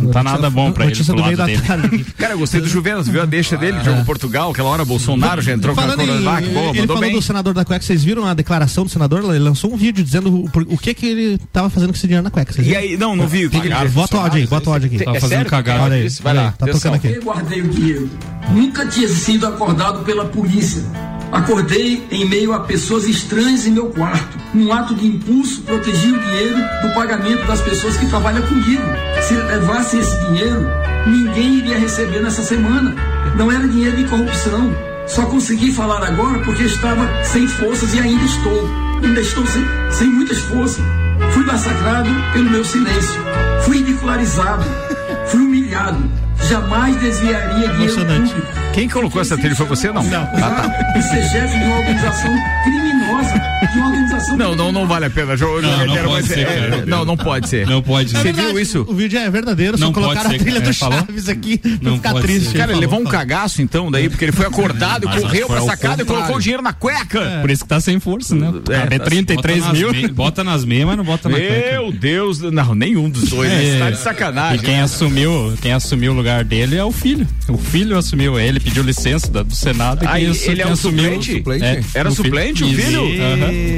[SPEAKER 6] Não tá nada bom pra ele pro lado dele. (laughs)
[SPEAKER 1] Cara, eu gostei do Juvenas, viu a deixa dele, jogou Portugal, aquela hora Bolsonaro já entrou com a
[SPEAKER 4] Falando em,
[SPEAKER 1] Coronavac, boa,
[SPEAKER 4] ele falou
[SPEAKER 1] bem.
[SPEAKER 4] do senador da cueca, vocês viram a declaração do senador? Ele lançou um vídeo dizendo o, o que que ele tava fazendo com esse dinheiro na cueca.
[SPEAKER 1] E
[SPEAKER 4] viram?
[SPEAKER 1] aí, não, não vi fez.
[SPEAKER 4] Bota o áudio aí, bota o áudio aqui.
[SPEAKER 1] É
[SPEAKER 3] Tava fazendo
[SPEAKER 1] sério?
[SPEAKER 3] cagada.
[SPEAKER 4] Olha aí,
[SPEAKER 1] vai lá,
[SPEAKER 4] tá tocando aqui.
[SPEAKER 12] Eu guardei o dinheiro. Nunca tinha sido acordado pela polícia. Acordei em meio a pessoas estranhas em meu quarto. Num ato de impulso, protegi o dinheiro do pagamento das pessoas que trabalham comigo. Se levasse esse dinheiro, ninguém iria receber nessa semana. Não era dinheiro de corrupção. Só consegui falar agora porque estava sem forças e ainda estou. Ainda estou sem, sem muitas forças. Fui massacrado pelo meu silêncio. Fui ridicularizado. Fui humilhado. Jamais desviaria dinheiro público.
[SPEAKER 1] Quem colocou essa trilha foi você, não?
[SPEAKER 4] Não.
[SPEAKER 1] Ah, tá.
[SPEAKER 12] E ser chefe de uma organização criminosa, de uma organização
[SPEAKER 1] Não, não, não vale a pena. Jo-
[SPEAKER 3] Não, não pode ser,
[SPEAKER 1] é. Não, não pode ser.
[SPEAKER 3] Não pode
[SPEAKER 4] É
[SPEAKER 1] Você
[SPEAKER 3] ser.
[SPEAKER 1] viu isso?
[SPEAKER 4] O vídeo é verdadeiro, só
[SPEAKER 3] Não pode
[SPEAKER 4] colocaram
[SPEAKER 3] ser,
[SPEAKER 4] a trilha
[SPEAKER 3] é,
[SPEAKER 4] do
[SPEAKER 3] falou?
[SPEAKER 4] Chaves aqui pra
[SPEAKER 3] Não
[SPEAKER 4] ficar
[SPEAKER 3] pode
[SPEAKER 4] triste.
[SPEAKER 3] ser.
[SPEAKER 1] Cara, ele
[SPEAKER 4] Falou,
[SPEAKER 1] levou um cagaço então, daí, porque ele foi acordado e correu pra sacada e colocou o dinheiro na cueca.
[SPEAKER 6] Por isso que tá sem força, né?
[SPEAKER 1] É,
[SPEAKER 6] É,
[SPEAKER 1] tá-
[SPEAKER 6] 33
[SPEAKER 3] Bota nas
[SPEAKER 6] mil.
[SPEAKER 3] Bota nas meias, mas não bota na cueca.
[SPEAKER 1] Meu Deus, não, nenhum dos dois.
[SPEAKER 6] É.
[SPEAKER 1] Tá de
[SPEAKER 6] E
[SPEAKER 1] sacanagem.
[SPEAKER 6] quem assumiu, quem assumiu o lugar dele é o filho. O filho assumiu, ele pediu licença do Senado e quem,
[SPEAKER 1] ele- é
[SPEAKER 6] quem
[SPEAKER 1] o
[SPEAKER 6] assumiu.
[SPEAKER 1] suplente?
[SPEAKER 7] Suplente?
[SPEAKER 6] É,
[SPEAKER 1] Era suplente o filho?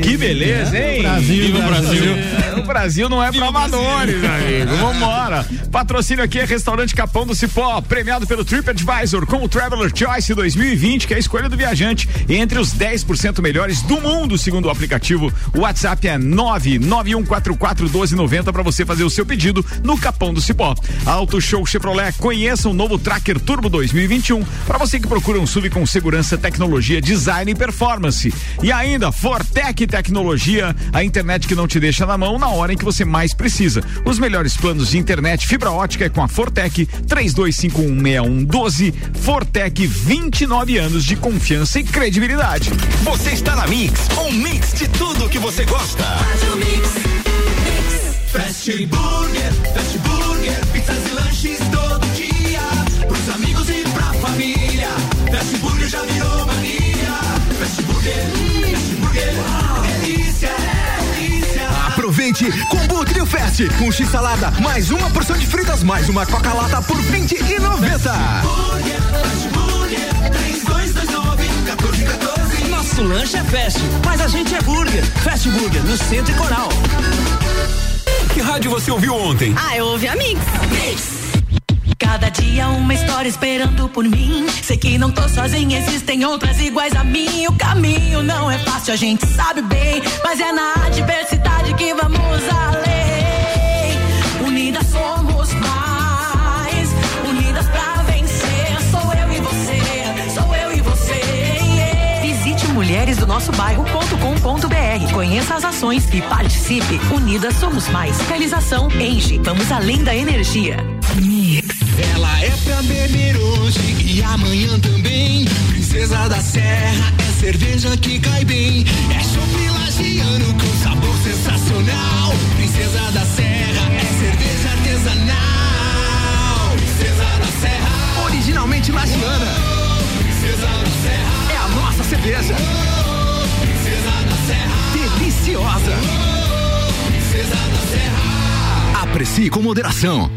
[SPEAKER 1] Que beleza, hein?
[SPEAKER 4] Brasil,
[SPEAKER 6] Viva o Brasil.
[SPEAKER 1] É, O Brasil não é pra amadores, amigo. Vambora. Patrocínio aqui é Restaurante Capão do Cipó, premiado pelo TripAdvisor com o Traveler Choice 2020, que é a escolha do viajante entre os 10% melhores do mundo, segundo o aplicativo. O WhatsApp é 991441290 para você fazer o seu pedido no Capão do Cipó. Auto Show Chevrolet, conheça o novo Tracker Turbo 2021 para você que procura um SUV com segurança, tecnologia, design e performance. E ainda Fortec Tecnologia, a internet que não te deixa na mão na hora em que você mais precisa. Os melhores planos de internet fibra ótica é com a Fortec 32516112. Fortec 29 anos de confiança e credibilidade.
[SPEAKER 2] Você está na Mix, um mix de tudo que você gosta.
[SPEAKER 13] Fast Burger, Fast Burger, pizzas e lanches todo dia. Pros amigos e pra família. Fast Burger já virou
[SPEAKER 2] Combo Trio Fest com X salada, mais uma porção de fritas, mais uma coca lata por vinte e noventa.
[SPEAKER 13] Burger, Fast Burger, 3229 1414.
[SPEAKER 14] Nosso lanche é fast, mas a gente é burger. Fast Burger, no Centro e Coral.
[SPEAKER 2] Que rádio você ouviu ontem?
[SPEAKER 15] Ah, eu ouvi a Mix. Cada dia uma história esperando por mim. Sei que não tô sozinha, existem outras iguais a mim. O caminho não é fácil, a gente sabe bem. Mas é na adversidade que vamos além. Unidas somos mais. Unidas pra vencer. Sou eu e você. Sou eu e você. Yeah. Visite mulheresdonossobairro.com.br. Conheça as ações e participe. Unidas somos mais. Realização Engie. Vamos além da energia. Mix.
[SPEAKER 13] Ela é pra beber hoje e amanhã também. Princesa da Serra é cerveja que cai bem. É chopp lagiano com sabor sensacional. Princesa da Serra é cerveja artesanal. Princesa da Serra,
[SPEAKER 2] Originalmente lagiana.
[SPEAKER 13] Princesa da Serra,
[SPEAKER 2] É a nossa cerveja.
[SPEAKER 13] Princesa da Serra,
[SPEAKER 2] Deliciosa.
[SPEAKER 13] Princesa da Serra.
[SPEAKER 2] Aprecie com moderação.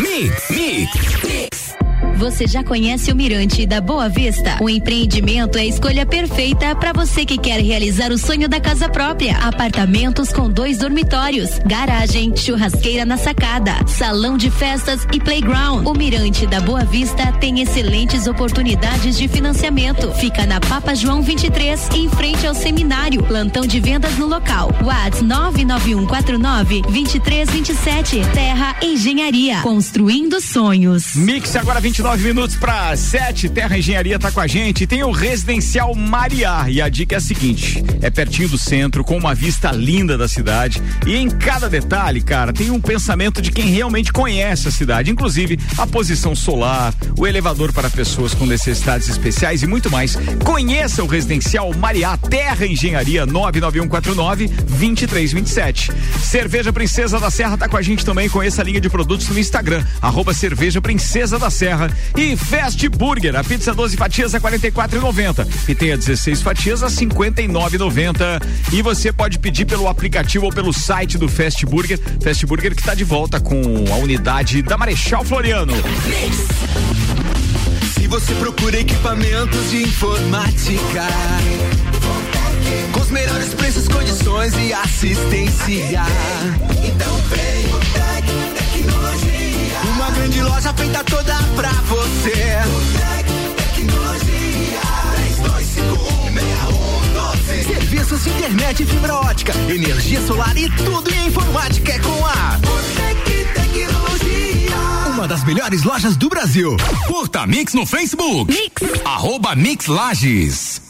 [SPEAKER 2] Mix, mix.
[SPEAKER 16] Você já conhece o Mirante da Boa Vista? O empreendimento é a escolha perfeita para você que quer realizar o sonho da casa própria. Apartamentos com dois dormitórios, garagem, churrasqueira na sacada, salão de festas e playground. O Mirante da Boa Vista tem excelentes oportunidades de financiamento. Fica na Papa João 23, em frente ao seminário. Plantão de vendas no local. Whats 99149 2327. Terra Engenharia. Construindo sonhos.
[SPEAKER 1] Mix agora 29 minutos para 7. Terra Engenharia tá com a gente. Tem o Residencial Mariá. E a dica é a seguinte: é pertinho do centro, com uma vista linda da cidade. E em cada detalhe, cara, tem um pensamento de quem realmente conhece a cidade. Inclusive a posição solar, o elevador para pessoas com necessidades especiais e muito mais. Conheça o Residencial Mariá Terra Engenharia 99149 2327. Cerveja Princesa da Serra tá com a gente também. Conheça a linha de produtos no Instagram, arroba Cerveja Princesa da Serra E Fast Burger, a pizza 12 fatias a 44,90 e tem a 16 fatias a 59,90. E você pode pedir pelo aplicativo ou pelo site do Fast Burger. Fast Burger que está de volta com a unidade da Marechal Floriano.
[SPEAKER 2] Se você procura equipamentos de informática, com os melhores preços, condições e assistência, então vem loja feita toda pra você. O Tec Tecnologia. 32516112. Serviços de internet e fibra ótica, energia solar e tudo em informática é com a Botec Tecnologia. Uma das melhores lojas do Brasil.
[SPEAKER 17] Curta Mix no Facebook. Mix. Arroba Mix Lages.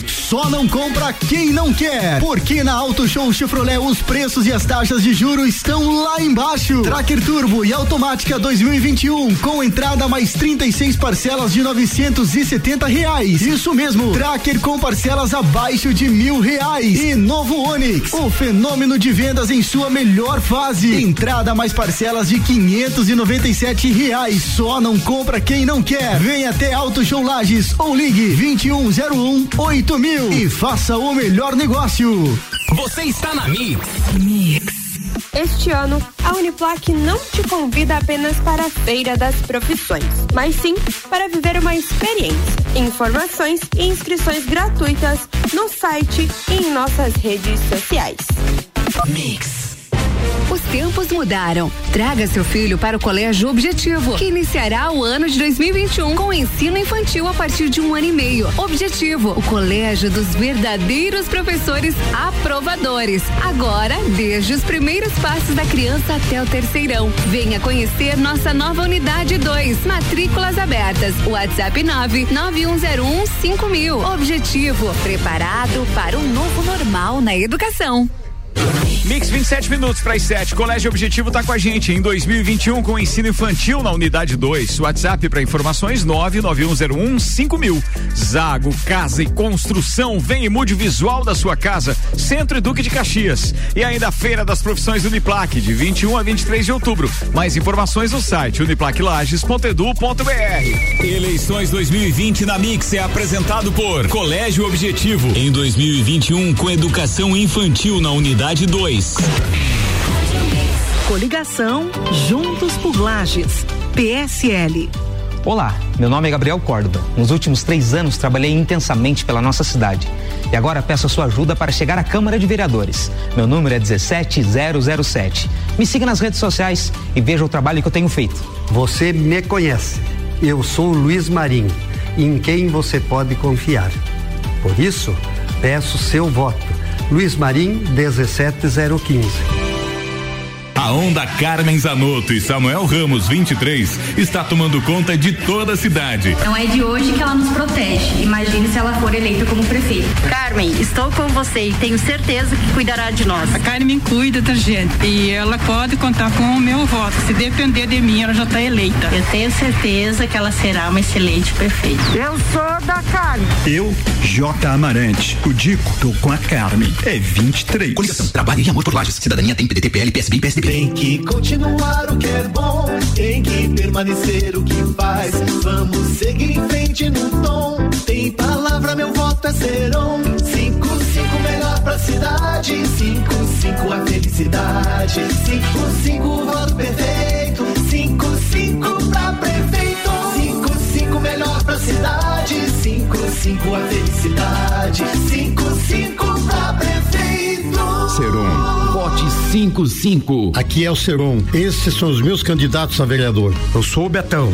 [SPEAKER 2] Só não compra quem não quer, porque na Auto Show Chevrolet os preços e as taxas de juro estão lá embaixo. Tracker Turbo e automática 2021 com entrada mais 36 parcelas de 970 reais. Isso mesmo, Tracker com parcelas abaixo de mil reais. E novo Onix, o fenômeno de vendas em sua melhor fase. Entrada mais parcelas de 597 reais. Só não compra quem não quer. Vem até Auto Show Lages ou ligue 2101 8000 e faça o melhor negócio.
[SPEAKER 17] Você está na Mix.
[SPEAKER 18] Este ano, a Uniplac não te convida apenas para a Feira das Profissões, mas sim para viver uma experiência. Informações e inscrições gratuitas no site e em nossas redes sociais.
[SPEAKER 19] Mix. Os tempos mudaram. Traga seu filho para o Colégio Objetivo, que iniciará o ano de 2021 com ensino infantil a partir de um ano e meio. Objetivo, o colégio dos verdadeiros professores aprovadores. Agora, desde os primeiros passos da criança até o terceirão. Venha conhecer nossa nova unidade 2. Matrículas abertas. WhatsApp 99101 5000. Objetivo, preparado para um novo normal na educação.
[SPEAKER 1] Mix 27 minutos para as 7. Colégio Objetivo está com a gente em 2021 com ensino infantil na unidade 2. WhatsApp para informações 99101 5000. Zago Casa e Construção. Vem e mude o visual da sua casa. Centro e Duque de Caxias. E ainda a Feira das Profissões Uniplac de 21 a 23 de outubro. Mais informações no site uniplaclages.edu.br.
[SPEAKER 17] Eleições 2020 na Mix é apresentado por Colégio Objetivo. Em 2021 com educação infantil na unidade 2.
[SPEAKER 20] Coligação Juntos por Lages. PSL.
[SPEAKER 21] Olá, meu nome é Gabriel Córdoba. Nos últimos três anos trabalhei intensamente pela nossa cidade. E agora peço a sua ajuda para chegar à Câmara de Vereadores. Meu número é 17007. Me siga nas redes sociais e veja o trabalho que eu tenho feito.
[SPEAKER 22] Você me conhece. Eu sou Luiz Marinho, em quem você pode confiar. Por isso, peço seu voto. Luiz Marim 17015.
[SPEAKER 17] A onda Carmen Zanotto e Samuel Ramos 23 está tomando conta de toda a cidade.
[SPEAKER 23] Não é de hoje que ela nos protege. Imagine se ela for eleita como prefeita.
[SPEAKER 24] Carmen, estou com você e tenho certeza que cuidará de nós.
[SPEAKER 25] A Carmen cuida da gente e ela pode contar com o meu voto. Se depender de mim, ela já está eleita.
[SPEAKER 24] Eu tenho certeza que ela será uma excelente prefeita.
[SPEAKER 26] Eu sou da Carmen.
[SPEAKER 27] Eu, J. Amarante, o Dico, tô com a Carmen. É 23.
[SPEAKER 17] Coligação, trabalho e amor por lajes. Cidadania tem PDT, PL, PSB e PSDB.
[SPEAKER 28] Tem que continuar o que é bom, tem que permanecer o que faz. Vamos seguir em frente no tom. Tem palavra, meu voto é serão. 5, 5 melhor pra cidade. 5, 5 a felicidade. 5, 5 voto perfeito.
[SPEAKER 29] 5555.
[SPEAKER 30] Aqui é o Seron. Esses são os meus candidatos a vereador. Eu sou o Betão.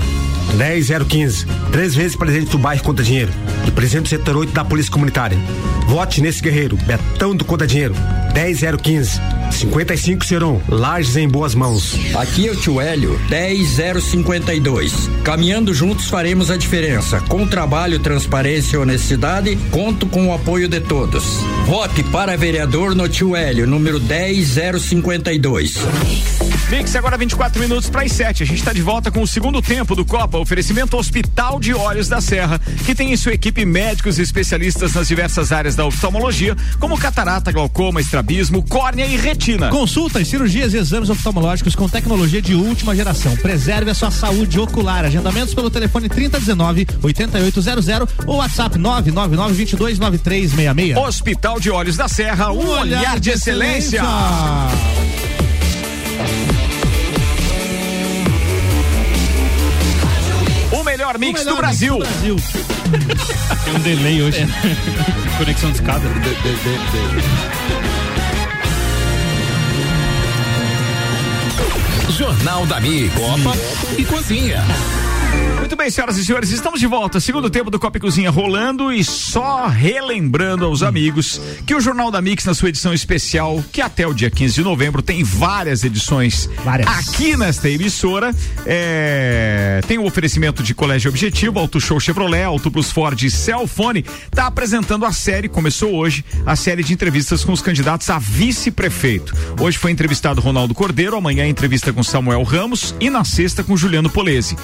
[SPEAKER 30] 10015. Três vezes presidente do bairro Conta Dinheiro. E presidente do setor 8 da Polícia Comunitária. Vote nesse guerreiro, Betão do Conta Dinheiro. 10015. 55 serão Lages em boas mãos.
[SPEAKER 31] Aqui é o tio Hélio, 10052. Caminhando juntos faremos a diferença. Com trabalho, transparência e honestidade, conto com o apoio de todos. Vote para vereador no tio Hélio, número 10052.
[SPEAKER 1] Mix, agora 24 minutos para as 7. A gente está de volta com o segundo tempo do Copa. Oferecimento Hospital de Olhos da Serra, que tem em sua equipe médicos e especialistas nas diversas áreas da oftalmologia, como catarata, glaucoma, estrabismo, córnea e retina.
[SPEAKER 32] Consultas, cirurgias e exames oftalmológicos com tecnologia de última geração. Preserve a sua saúde ocular. Agendamentos pelo telefone 3019 8800 ou WhatsApp 999 22 9366.
[SPEAKER 1] Hospital de Olhos da Serra, um, olhar, olhar, de, excelência. excelência. O melhor mix, o melhor do, Brasil.
[SPEAKER 32] Mix do Brasil. (laughs)
[SPEAKER 33] Tem um delay hoje. É. (laughs) Conexão de escada. De, de,
[SPEAKER 29] de, Jornal da Mi, Copa e Cozinha.
[SPEAKER 1] Muito bem, senhoras e senhores, estamos de volta. Segundo tempo do Copa e Cozinha rolando e só relembrando aos amigos que o Jornal da Mix, na sua edição especial, que até o dia 15 de novembro tem várias edições várias. aqui nesta emissora, é... tem o oferecimento de Colégio Objetivo, Auto Show Chevrolet, Auto Plus Ford e Celfone, está apresentando a série, começou hoje, a série de entrevistas com os candidatos a vice-prefeito. Hoje foi entrevistado Ronaldo Cordeiro, amanhã entrevista com Samuel Ramos e na sexta com Juliano Polese.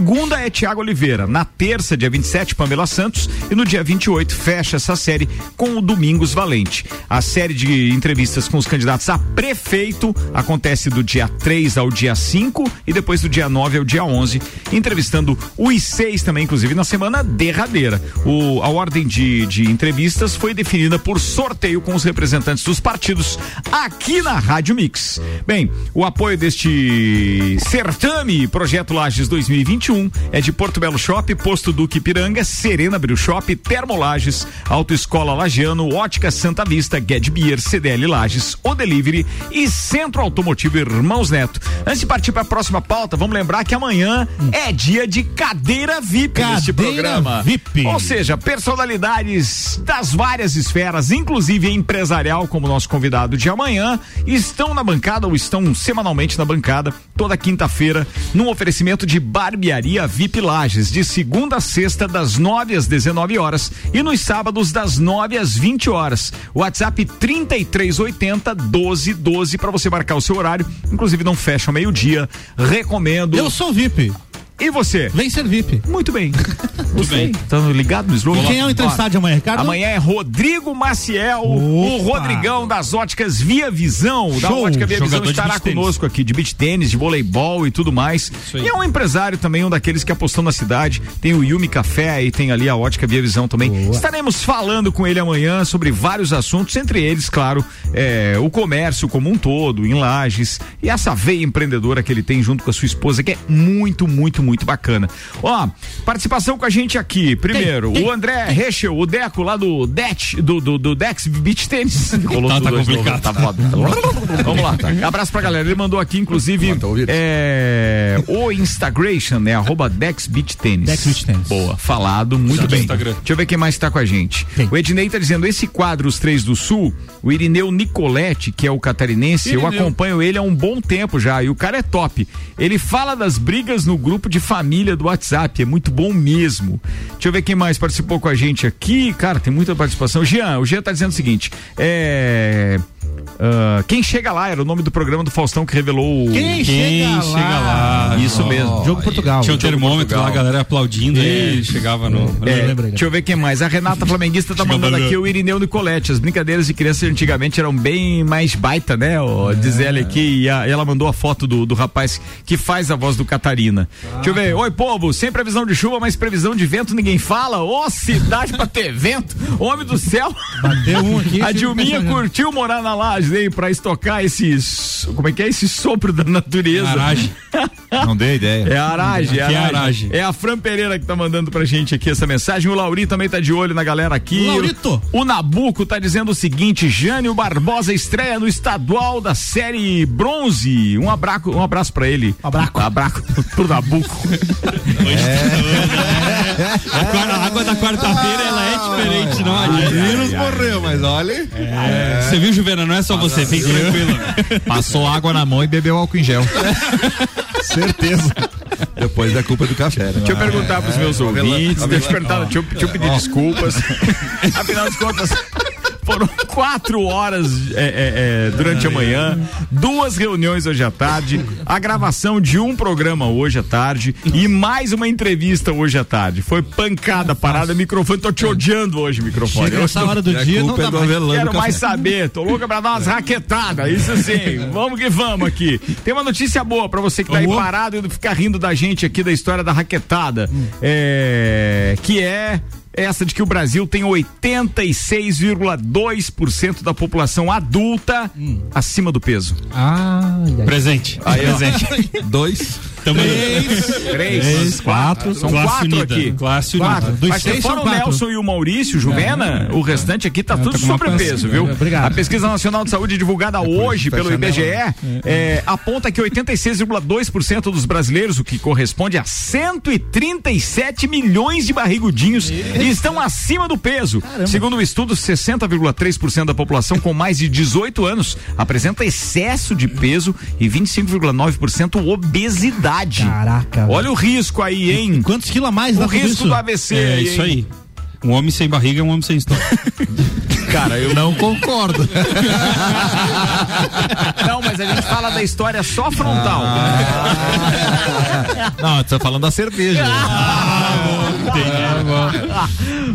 [SPEAKER 1] Segunda é Tiago Oliveira. Na terça, dia 27, Pamela Santos. E no dia 28, fecha essa série com o Domingos Valente. A série de entrevistas com os candidatos a prefeito acontece do dia 3 ao dia 5 e depois do dia 9 ao dia 11, entrevistando os seis também, inclusive na semana derradeira. O, a ordem de, de entrevistas foi definida por sorteio com os representantes dos partidos aqui na Rádio Mix. Bem, o apoio deste certame Projeto Lages 2021 é de Porto Belo Shop, Posto Duque Piranga, Serena Bril Shop, Termolages, Autoescola Lagiano, Ótica Santa Vista, Get Beer, CDL Lages, O Delivery e Centro Automotivo Irmãos Neto. Antes de partir para a próxima pauta, vamos lembrar que amanhã é dia de cadeira VIP cadeira neste programa.
[SPEAKER 32] VIP.
[SPEAKER 1] Ou seja, personalidades das várias esferas, inclusive empresarial, como nosso convidado de amanhã, estão na bancada ou estão semanalmente na bancada toda quinta-feira num oferecimento de barbearia VIP Lages, de segunda a sexta, das 9 às 19 horas e nos sábados, das 9 às 20 horas. WhatsApp 3380 1212 para você marcar o seu horário. Inclusive, não fecha ao meio-dia. Recomendo.
[SPEAKER 32] Eu sou VIP.
[SPEAKER 1] E você?
[SPEAKER 32] Vem ser VIP.
[SPEAKER 1] Muito bem. (laughs) Muito bem. Estão ligado no slogan?
[SPEAKER 32] Quem é o entrevistado de amanhã, Ricardo?
[SPEAKER 1] Amanhã é Rodrigo Maciel, o Rodrigão das óticas Via Visão. Show. Da ótica Via Jogador Visão estará conosco aqui, de beach tênis, de voleibol e tudo mais. E é um empresário também, um daqueles que apostou na cidade. Tem o Yumi Café e tem ali a ótica Via Visão também. Estaremos falando com ele amanhã sobre vários assuntos, entre eles, claro, é, o comércio como um todo, em Lages, e essa veia empreendedora que ele tem junto com a sua esposa, que é muito, muito, muito muito bacana. Ó, participação com a gente aqui. Primeiro, tem, tem, o André. Rechel, o Deco lá do Det, do, do, do Dex Beach.
[SPEAKER 33] Rolou (laughs) tá, tá complicado.
[SPEAKER 1] Tá foda. (laughs) Vamos lá. Tá. Abraço pra galera. Ele mandou aqui, inclusive, é, o Instagration, né? Arroba Dex Beach Tênis.
[SPEAKER 32] Dex Beach Tênis.
[SPEAKER 1] Boa, falado, muito bem. Deixa eu ver quem mais tá com a gente. O Ednei tá dizendo, esse quadro, Os Três do Sul, o Irineu Nicoletti, que é o catarinense, Irineu. eu acompanho ele há um bom tempo já, e o cara é top. Ele fala das brigas no grupo de família do WhatsApp. É muito bom mesmo. Deixa eu ver quem mais participou com a gente aqui. Cara, tem muita participação. Jean, o Jean tá dizendo o seguinte: é. Uh, quem chega lá era o nome do programa do Faustão que revelou
[SPEAKER 32] Quem, quem chega, chega, lá.
[SPEAKER 1] Isso oh, mesmo.
[SPEAKER 32] Jogo Portugal.
[SPEAKER 33] Tinha o um termômetro lá, a galera aplaudindo é. e chegava no.
[SPEAKER 1] É. Deixa eu ver quem mais. A Renata Flamenguista tá mandando aqui o Irineu Nicolete. As brincadeiras de criança antigamente eram bem mais baita, né? Oh, é. Diz ela aqui. E, a, ela mandou a foto do, do rapaz que faz a voz do Catarina. Ah. Deixa eu ver. Oi, povo. Sem previsão de chuva, mas previsão de vento ninguém fala. Ô, oh, cidade pra ter vento. Homem do céu.
[SPEAKER 32] Bateu um aqui. (laughs)
[SPEAKER 1] A Dilminha curtiu morar na laje aí pra estocar esses. Como é que é? Esse sopro da natureza.
[SPEAKER 33] Aragem. (laughs) (laughs)
[SPEAKER 1] Não dei ideia. É a aragem.
[SPEAKER 33] É, a aragem.
[SPEAKER 1] é a Fran Pereira que tá mandando pra gente aqui essa mensagem. O Lauri também tá de olho na galera aqui.
[SPEAKER 32] Laurito.
[SPEAKER 1] O, o Nabuco tá dizendo o seguinte: Jânio Barbosa estreia no estadual da série Bronze. Um abraço, um abraço pra ele.
[SPEAKER 32] Um abraço. Um
[SPEAKER 1] abraço (laughs) pro Nabuco.
[SPEAKER 33] É. (laughs) A água da quarta-feira ela é
[SPEAKER 3] diferente, não
[SPEAKER 5] O
[SPEAKER 3] adianta.
[SPEAKER 5] vírus morreu, mas olha.
[SPEAKER 3] É. Você viu, Juvena? Não é só você, fique tranquilo.
[SPEAKER 1] Passou água na mão e bebeu álcool em gel. Certeza.
[SPEAKER 5] Depois da culpa do café, né?
[SPEAKER 1] Deixa eu perguntar pros meus
[SPEAKER 5] É,
[SPEAKER 1] ouvintes,
[SPEAKER 5] Avela-
[SPEAKER 1] deixa eu perguntar,
[SPEAKER 5] Ó.
[SPEAKER 1] deixa eu, deixa eu pedir
[SPEAKER 5] Ó.
[SPEAKER 1] desculpas. (laughs) Afinal de contas, foram (laughs) quatro horas é, é, é, durante a manhã, duas reuniões hoje à tarde, a gravação de um programa hoje à tarde e mais uma entrevista hoje à tarde. Foi pancada, parada, microfone. Tô te odiando hoje, microfone.
[SPEAKER 4] Chega
[SPEAKER 1] Eu
[SPEAKER 4] essa hora do
[SPEAKER 1] a
[SPEAKER 4] dia, não dá
[SPEAKER 1] é do
[SPEAKER 4] mais. Quero
[SPEAKER 1] Café.
[SPEAKER 4] mais
[SPEAKER 1] saber. Tô louca pra dar umas raquetadas. Isso sim. (laughs) Vamos que vamos aqui. Tem uma notícia boa pra você que tá aí parado e ficar rindo da gente aqui da história da raquetada. É, que é essa de que o Brasil tem 86,2% da população adulta acima do peso.
[SPEAKER 4] Ah,
[SPEAKER 3] Presente.
[SPEAKER 1] Aí.
[SPEAKER 3] Presente.
[SPEAKER 5] Dois.
[SPEAKER 3] Também.
[SPEAKER 1] Três,
[SPEAKER 3] Três, quatro.
[SPEAKER 1] São quatro aqui.
[SPEAKER 3] Classe
[SPEAKER 1] Quatro. Mas se
[SPEAKER 3] seis
[SPEAKER 1] fora o. Nelson e o Maurício, Juvena, o restante aqui tá tudo
[SPEAKER 3] tô com uma
[SPEAKER 1] sobrepeso, viu?
[SPEAKER 3] Obrigado.
[SPEAKER 1] A Pesquisa Nacional de Saúde divulgada hoje pelo IBGE é, aponta que 86,2% dos brasileiros, o que corresponde a 137 milhões de barrigudinhos, estão acima do peso. Segundo o estudo, 60,3% da população com mais de 18 anos apresenta excesso de peso e 25,9% obesidade.
[SPEAKER 4] Caraca.
[SPEAKER 1] Olha o risco aí, hein?
[SPEAKER 4] Quantos quilos a mais
[SPEAKER 1] O risco
[SPEAKER 4] isso?
[SPEAKER 1] do AVC
[SPEAKER 3] É
[SPEAKER 1] aí,
[SPEAKER 3] isso
[SPEAKER 1] hein?
[SPEAKER 3] aí. Um homem sem barriga é um homem sem história. (laughs)
[SPEAKER 1] Cara, eu
[SPEAKER 5] não concordo. (laughs)
[SPEAKER 1] Não, mas a gente fala da história só frontal.
[SPEAKER 5] Não, você tá falando da cerveja.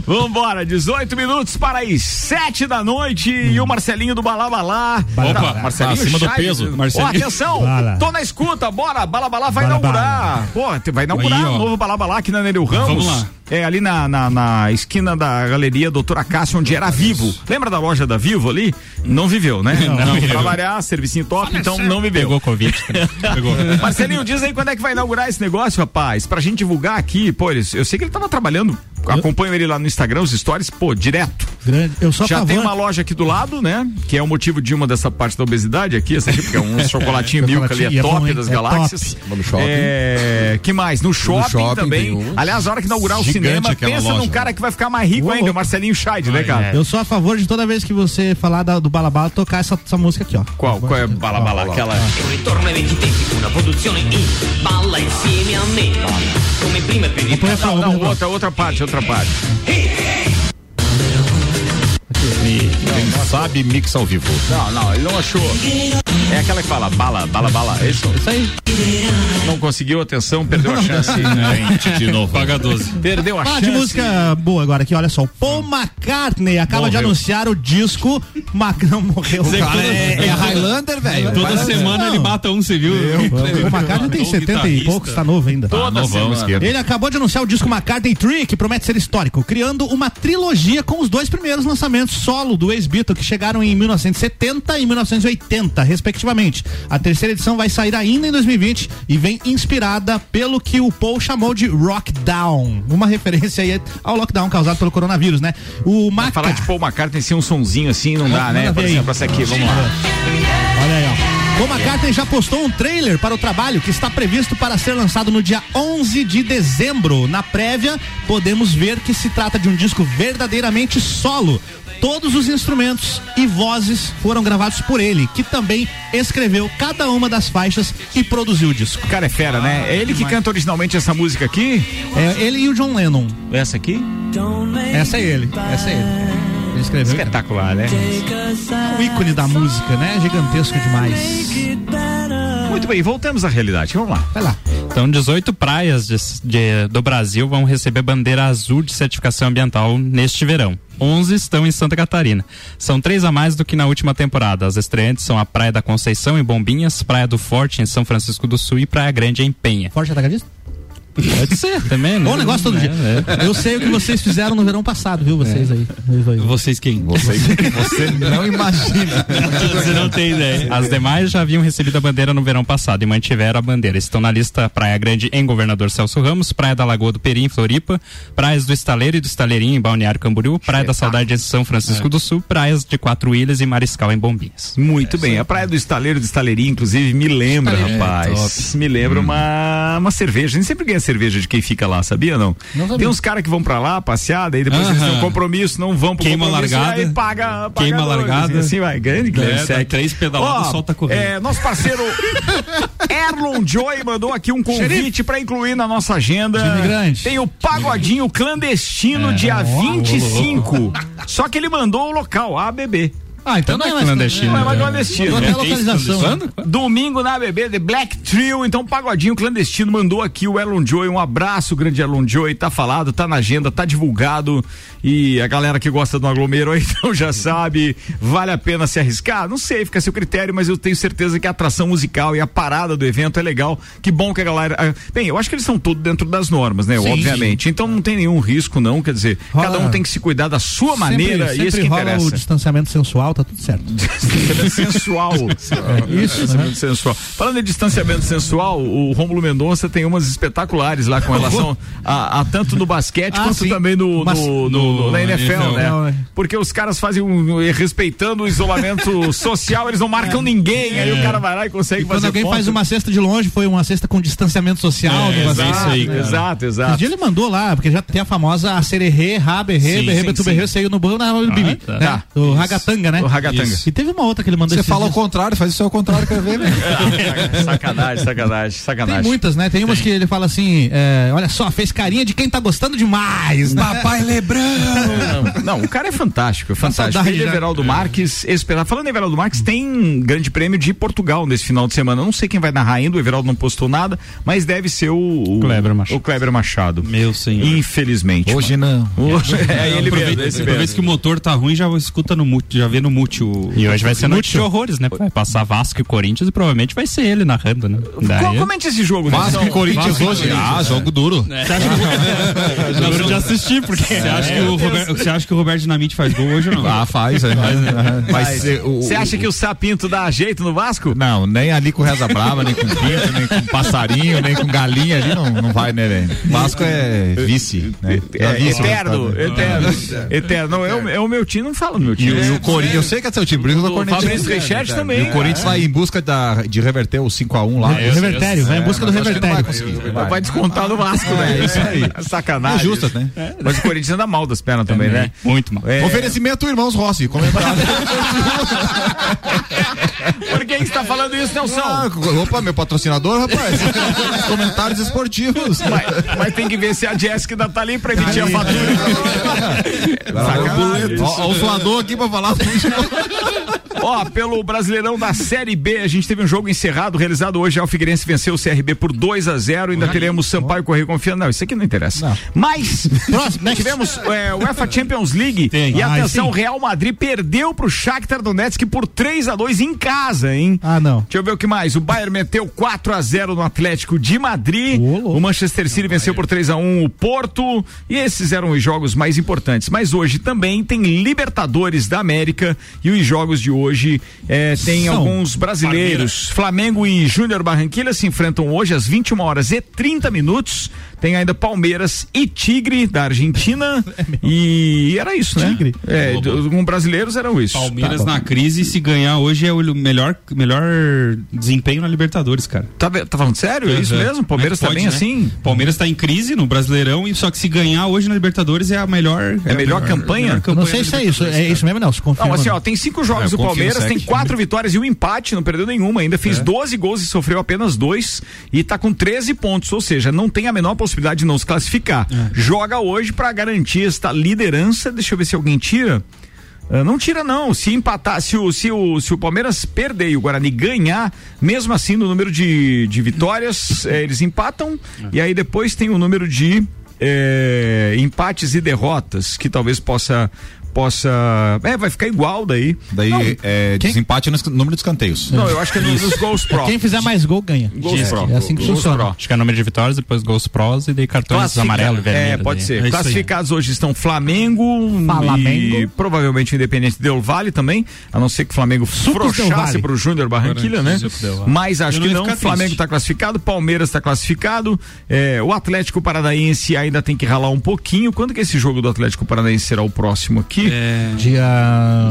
[SPEAKER 1] Vambora, 18 minutos para as 7 da noite e o Marcelinho do Balabalá.
[SPEAKER 3] Opa,
[SPEAKER 1] Tá, Marcelinho
[SPEAKER 3] acima do
[SPEAKER 1] Chaves.
[SPEAKER 3] peso,
[SPEAKER 1] Ó,
[SPEAKER 3] Marcelinho.
[SPEAKER 1] atenção,
[SPEAKER 3] Bala.
[SPEAKER 1] tô na escuta, bora, Balabalá vai
[SPEAKER 3] Bala,
[SPEAKER 1] inaugurar. Pô, te- vai inaugurar
[SPEAKER 3] Aí,
[SPEAKER 1] o
[SPEAKER 3] ó.
[SPEAKER 1] novo Balabalá aqui na Nereu Ramos.
[SPEAKER 3] Vamos lá.
[SPEAKER 1] É ali na, na, na esquina da galeria Doutora Cássio, onde era Vivo. Lembra da loja da Vivo ali? Não viveu, né?
[SPEAKER 3] Não, (laughs) não
[SPEAKER 1] pra
[SPEAKER 3] viveu.
[SPEAKER 1] variar, servicinho top, então não viveu.
[SPEAKER 3] Pegou Covid. (laughs) Pegou.
[SPEAKER 1] Marcelinho, diz aí quando é que vai inaugurar esse negócio, rapaz? Pra gente divulgar aqui, pô, eles- eu sei que ele tava trabalhando, acompanho ele lá no Instagram, os stories, pô, direto.
[SPEAKER 4] Grande. Eu a
[SPEAKER 1] Já tem uma loja aqui do lado, né? Que é o motivo de uma dessa parte da obesidade aqui, essa aqui, porque é um (laughs) chocolatinho milk ali, é
[SPEAKER 4] é
[SPEAKER 1] top
[SPEAKER 4] bom,
[SPEAKER 1] das
[SPEAKER 4] É
[SPEAKER 1] galáxias.
[SPEAKER 4] top.
[SPEAKER 5] Vamos no shopping.
[SPEAKER 1] É, que mais? No shopping,
[SPEAKER 5] shopping
[SPEAKER 1] também.
[SPEAKER 5] um.
[SPEAKER 1] Aliás, a hora que inaugurar o cinema, pensa
[SPEAKER 5] loja,
[SPEAKER 1] num cara que vai ficar mais rico ainda, o Marcelinho Scheid, né, cara?
[SPEAKER 4] Eu sou a favor de toda vez que você falar da- do Balabala tocar essa, essa música aqui, ó.
[SPEAKER 1] Qual? Qual é Bala Bala? Aquela.
[SPEAKER 29] Ritorno ai venti tempi, una produzione in balla insieme a me. Come prima per il
[SPEAKER 1] Não, não, outra, outra parte, outra parte.
[SPEAKER 5] Quem sabe mixa ao vivo.
[SPEAKER 1] Não, não, ele não achou. É aquela que fala bala, bala, bala. É isso?
[SPEAKER 4] Isso aí.
[SPEAKER 1] Não conseguiu atenção, perdeu a chance. (laughs)
[SPEAKER 3] Gente, de novo. Paga 12.
[SPEAKER 1] Perdeu a
[SPEAKER 4] Fala
[SPEAKER 1] chance.
[SPEAKER 4] de música boa agora aqui, olha só. O Paul McCartney acaba de
[SPEAKER 3] Morreu.
[SPEAKER 4] anunciar o disco. Mac... Não morreu. Cara,
[SPEAKER 3] toda-
[SPEAKER 4] é,
[SPEAKER 5] É Highlander, velho.
[SPEAKER 3] Toda semana ele mata um, você viu?
[SPEAKER 4] O Paul McCartney tem
[SPEAKER 3] Um
[SPEAKER 4] 70 e poucos, tá novo ainda.
[SPEAKER 1] Toda
[SPEAKER 3] novão,
[SPEAKER 1] semana.
[SPEAKER 3] esquerdo.
[SPEAKER 4] Ele acabou de anunciar o disco McCartney 3, que promete ser histórico, criando uma trilogia com os dois primeiros lançamentos solo do ex-Beatle, que chegaram em 1970 e 1980, respectivamente. A terceira edição vai sair ainda em 2020 e vem inspirada pelo que o Paul chamou de Rockdown, uma referência aí ao lockdown causado pelo coronavírus, né? O Maca...
[SPEAKER 1] falar de Paul McCartney sem um sonzinho assim, não dá,
[SPEAKER 4] Manda
[SPEAKER 1] né? Por exemplo, essa aqui, vamos lá.
[SPEAKER 4] Paul McCartney já postou um trailer para o trabalho que está previsto para ser lançado no dia 11 de dezembro. Na prévia, podemos ver que se trata de um disco verdadeiramente solo. Todos os instrumentos e vozes foram gravados por ele, que também escreveu cada uma das faixas e produziu o disco.
[SPEAKER 1] O cara é fera, né? É ele que canta originalmente essa música aqui?
[SPEAKER 4] É ele e o John Lennon.
[SPEAKER 1] Essa aqui?
[SPEAKER 4] Essa é ele. Essa é ele. Escreveu.
[SPEAKER 1] Espetacular, né?
[SPEAKER 4] O ícone da música, né? Gigantesco demais.
[SPEAKER 1] Muito bem, voltamos à realidade. Vamos lá.
[SPEAKER 4] Vai lá.
[SPEAKER 6] Então, 18 praias de- de- do Brasil vão receber bandeira azul de certificação ambiental neste verão. 11 estão em Santa Catarina. São três a mais do que na última temporada. As estreantes são a Praia da Conceição, em Bombinhas, Praia do Forte, em São Francisco do Sul e Praia Grande, em Penha.
[SPEAKER 4] Forte atacadista?
[SPEAKER 6] Pode ser também, né?
[SPEAKER 4] Bom negócio todo
[SPEAKER 6] É,
[SPEAKER 4] dia.
[SPEAKER 6] é.
[SPEAKER 4] Eu sei o que vocês fizeram no verão passado, viu? Vocês aí. Vocês aí.
[SPEAKER 3] Vocês quem?
[SPEAKER 5] Você, você não imagina.
[SPEAKER 6] Você não tem ideia. As demais já haviam recebido a bandeira no verão passado e mantiveram a bandeira. Estão na lista Praia Grande em Governador Celso Ramos, Praia da Lagoa do Peri em Floripa, Praias do Estaleiro e do Estaleirinho em Balneário Camboriú, Praia da Saudade em São Francisco do Sul, Praias de Quatro Ilhas e Mariscal em Bombinhas.
[SPEAKER 1] Muito bem. A praia do estaleiro do estaleirinho, inclusive, me lembra, rapaz. me lembra uma, uma cerveja. A gente sempre ganha cerveja de quem fica lá, sabia não? Tem uns caras que vão pra lá passear, daí depois eles
[SPEAKER 3] Aham.
[SPEAKER 1] têm um compromisso, não vão pro
[SPEAKER 3] Queima
[SPEAKER 1] compromisso,
[SPEAKER 3] largada.
[SPEAKER 1] aí paga, paga
[SPEAKER 3] Queima
[SPEAKER 1] dois,
[SPEAKER 3] largada.
[SPEAKER 1] Assim vai, grande Guilherme
[SPEAKER 3] É, três pedaladas,
[SPEAKER 1] Ó,
[SPEAKER 3] solta correndo.
[SPEAKER 1] É, nosso parceiro (laughs) Erlon Joy mandou aqui um convite pra incluir na nossa agenda. Tem o Pagodinho Clandestino,
[SPEAKER 4] É.
[SPEAKER 1] dia
[SPEAKER 4] Ó,
[SPEAKER 1] 25. Só que ele mandou o local, ABB.
[SPEAKER 4] Ah, então não é mais
[SPEAKER 6] clandestino.
[SPEAKER 1] Não é mais
[SPEAKER 6] É.
[SPEAKER 1] clandestino.
[SPEAKER 4] Até
[SPEAKER 1] né?
[SPEAKER 4] a localização.
[SPEAKER 6] Quando?
[SPEAKER 1] Domingo na ABB, The Black Trio, então Pagodinho Clandestino mandou aqui o Elon Joy, um abraço, grande Elon Joy, tá falado, tá na agenda, tá divulgado e a galera que gosta do aglomero aí (laughs) então já sabe, vale a pena se arriscar? Não sei, fica a seu critério, mas eu tenho certeza que a atração musical e a parada do evento é legal, que bom que a galera, ah, bem, eu acho que eles estão todos dentro das normas, né,
[SPEAKER 4] Sim,
[SPEAKER 1] obviamente, então não tem nenhum risco não, quer dizer,
[SPEAKER 4] Rola-
[SPEAKER 1] cada um tem que se cuidar da sua maneira
[SPEAKER 4] sempre,
[SPEAKER 1] e isso
[SPEAKER 4] sempre
[SPEAKER 1] que
[SPEAKER 4] rola
[SPEAKER 1] interessa.
[SPEAKER 4] o distanciamento sensual, tá tudo certo.
[SPEAKER 1] distanciamento sensual.
[SPEAKER 4] Isso,
[SPEAKER 1] Distanciamento
[SPEAKER 4] né?
[SPEAKER 1] sensual. Falando em distanciamento sensual, o Rômulo Mendonça tem umas espetaculares lá com relação a, a tanto no basquete
[SPEAKER 4] Ah,
[SPEAKER 1] quanto
[SPEAKER 4] sim.
[SPEAKER 1] também no,
[SPEAKER 4] Mas-
[SPEAKER 1] no- no-
[SPEAKER 3] no
[SPEAKER 1] na NFL,
[SPEAKER 3] NFL,
[SPEAKER 1] né?
[SPEAKER 4] né?
[SPEAKER 1] Porque os caras fazem um, respeitando o isolamento (laughs) social, eles não marcam ninguém, aí o cara vai lá e consegue
[SPEAKER 4] É. E quando
[SPEAKER 1] fazer
[SPEAKER 4] alguém
[SPEAKER 1] ponto.
[SPEAKER 4] faz uma cesta de longe, foi uma cesta com distanciamento social.
[SPEAKER 3] É, exato, isso aí,
[SPEAKER 4] né?
[SPEAKER 3] cara.
[SPEAKER 1] Exato,
[SPEAKER 4] Esse
[SPEAKER 1] exato.
[SPEAKER 4] dia ele mandou lá, porque já tem a famosa acererê, raberrê,
[SPEAKER 3] Sim,
[SPEAKER 4] berrê,
[SPEAKER 3] sim,
[SPEAKER 4] betu,
[SPEAKER 3] sim.
[SPEAKER 4] berrê, saiu no banho na bibi,
[SPEAKER 3] tá.
[SPEAKER 4] né? O ragatanga, né?
[SPEAKER 1] O ragatanga.
[SPEAKER 4] Isso. E teve uma outra que ele mandou
[SPEAKER 5] Você fala ao
[SPEAKER 4] dias.
[SPEAKER 5] contrário, faz isso ao contrário, quer ver, né? (laughs)
[SPEAKER 1] sacanagem, sacanagem,
[SPEAKER 4] Tem
[SPEAKER 1] sacanagem.
[SPEAKER 4] muitas, né? Tem umas que ele fala assim, é, olha só, fez carinha de quem tá gostando demais, né?
[SPEAKER 5] Papai Lebrão!
[SPEAKER 1] Não, não, o cara é fantástico, é fantástico. Ele,
[SPEAKER 4] já.
[SPEAKER 1] Everaldo Marques, esperar. Falando em Everaldo Marques, tem grande prêmio de Portugal nesse final de semana. Não sei quem vai narrar ainda, o Everaldo não postou nada, mas deve ser o, o
[SPEAKER 6] Kleber Machado.
[SPEAKER 1] O Kleber Machado.
[SPEAKER 3] Meu senhor.
[SPEAKER 1] Infelizmente.
[SPEAKER 5] Hoje não.
[SPEAKER 1] Hoje, (laughs) é ele mesmo,
[SPEAKER 3] Aproveita,
[SPEAKER 1] esse
[SPEAKER 3] toda vez
[SPEAKER 1] mesmo.
[SPEAKER 3] que o motor tá ruim, já escuta no mute, já vê no o.
[SPEAKER 6] E hoje vai ser noite de horrores, né? Vai passar Vasco e Corinthians e provavelmente vai ser ele narrando, né? Daí-
[SPEAKER 1] Co- Comente esse jogo,
[SPEAKER 5] Vasco
[SPEAKER 1] Nelson.
[SPEAKER 5] e Corinthians hoje. Ah, jogo duro.
[SPEAKER 6] Juro de assistir, porque.
[SPEAKER 3] Você acha, que o Roberto, você acha que o Roberto Dinamite faz gol hoje ou não?
[SPEAKER 5] Ah, faz, é. Ser o-
[SPEAKER 1] Você acha que o Sapinto dá jeito no Vasco?
[SPEAKER 5] Não, nem ali com Reza Brava, nem com Pinto, nem com passarinho, nem com galinha ali, não, não vai, né, velho? Vasco é vice, né?
[SPEAKER 1] É,
[SPEAKER 5] esse
[SPEAKER 1] eterno, eterno, eterno. Não, é, o, é o meu time, não fala no meu time.
[SPEAKER 5] e o Corinthians, sei que é seu time, por isso eu tô
[SPEAKER 1] O
[SPEAKER 5] cornetando.
[SPEAKER 1] Fabrício Reichert também,
[SPEAKER 5] E o Corinthians vai em busca da, de reverter o 5x1 lá.
[SPEAKER 4] O revertério, vai em busca do
[SPEAKER 5] vai
[SPEAKER 4] revertério.
[SPEAKER 1] Vai, descontar no Vasco, né?
[SPEAKER 5] É isso aí. (laughs)
[SPEAKER 1] Sacanagem.
[SPEAKER 5] É justo, né?
[SPEAKER 1] Mas o Corinthians anda mal das pernas também, né?
[SPEAKER 6] Muito mal.
[SPEAKER 1] É,
[SPEAKER 5] Oferecimento Irmãos Rossi, comentário. (laughs)
[SPEAKER 1] Por que que você tá falando isso, Nelson?
[SPEAKER 5] Ah, opa, meu patrocinador, rapaz. Comentários esportivos.
[SPEAKER 1] Mas, mas tem que ver se a Jéssica ainda tá ali pra emitir a fatura.
[SPEAKER 5] Ó o suador aqui pra falar.
[SPEAKER 1] Ó, pelo Brasileirão da Série B, a gente teve um jogo encerrado, realizado hoje. O Figueirense venceu o CRB por 2 a 0 Ainda teremos Sampaio Correio confiando. Não, isso aqui não interessa. Mas, tivemos é, o UEFA Champions League. E
[SPEAKER 4] Ah,
[SPEAKER 1] atenção, o Real Madrid perdeu pro Shakhtar Donetsk por 3 a 2 em casa, hein?
[SPEAKER 4] Ah, não.
[SPEAKER 1] Deixa eu ver o que mais. O Bayern meteu 4 a 0 no Atlético de Madrid. o Manchester City venceu por 3 a 1 o Porto. E esses eram os jogos mais importantes. Mas hoje também tem Libertadores da América. E os jogos de hoje eh, tem
[SPEAKER 4] São
[SPEAKER 1] alguns brasileiros. Flamengo e Júnior Barranquilla se enfrentam hoje às 21 horas e 30 minutos. Tem ainda Palmeiras e Tigre da Argentina. (laughs) e era isso, né?
[SPEAKER 4] Tigre?
[SPEAKER 1] É, do- com brasileiros eram isso.
[SPEAKER 3] Palmeiras
[SPEAKER 1] Tá.
[SPEAKER 3] na crise, se ganhar hoje é o melhor, melhor desempenho na Libertadores, cara.
[SPEAKER 1] Tá, tá falando sério? É isso mesmo? Palmeiras tá
[SPEAKER 3] Como é
[SPEAKER 1] bem
[SPEAKER 3] pode,
[SPEAKER 1] assim?
[SPEAKER 3] Palmeiras tá em crise no Brasileirão, e só que se ganhar hoje na Libertadores é a melhor.
[SPEAKER 1] É a melhor campanha?
[SPEAKER 4] Eu não sei se é isso. É isso mesmo, Nelson? Confirma.
[SPEAKER 1] Não, assim, ó, tem cinco jogos
[SPEAKER 5] É,
[SPEAKER 1] o
[SPEAKER 5] eu confio no
[SPEAKER 1] Palmeiras, tem quatro vitórias e um empate, não perdeu nenhuma ainda, fez 12 gols e sofreu apenas dois e tá com 13 pontos, ou seja, não tem a menor possibilidade de não se classificar. Joga hoje pra garantir esta liderança, deixa eu ver se alguém tira. Ah, não tira não, se empatar, se o, se, o, se o Palmeiras perder e o Guarani ganhar, mesmo assim no número de, de vitórias, eh, eles empatam e aí depois tem o número de eh, empates e derrotas, que talvez possa possa. É, vai ficar igual daí.
[SPEAKER 5] Daí
[SPEAKER 1] Não,
[SPEAKER 5] é desempate no número de escanteios.
[SPEAKER 1] não, eu acho que é nos, nos gols pro.
[SPEAKER 4] Quem fizer mais gol ganha.
[SPEAKER 1] Gols
[SPEAKER 4] é,
[SPEAKER 1] pro.
[SPEAKER 4] é assim que
[SPEAKER 1] Gols
[SPEAKER 4] funciona.
[SPEAKER 1] pro.
[SPEAKER 6] Acho que é número de vitórias, depois gols prós e daí cartões
[SPEAKER 1] Classifica-
[SPEAKER 6] amarelo e vermelho.
[SPEAKER 1] É, pode
[SPEAKER 6] daí.
[SPEAKER 1] ser.
[SPEAKER 3] É.
[SPEAKER 1] Classificados hoje estão Flamengo,
[SPEAKER 4] Flamengo.
[SPEAKER 1] e provavelmente o Independente Del Vale também, a não ser que o Flamengo frouxasse
[SPEAKER 4] Vale.
[SPEAKER 1] pro Júnior Barranquilha, né? Mas acho que
[SPEAKER 3] não ficar
[SPEAKER 1] Flamengo está classificado, Palmeiras está classificado, é, o Atlético Paranaense ainda tem que ralar um pouquinho. Quando que esse jogo do Atlético Paranaense será o próximo aqui?
[SPEAKER 3] É...
[SPEAKER 4] Dia.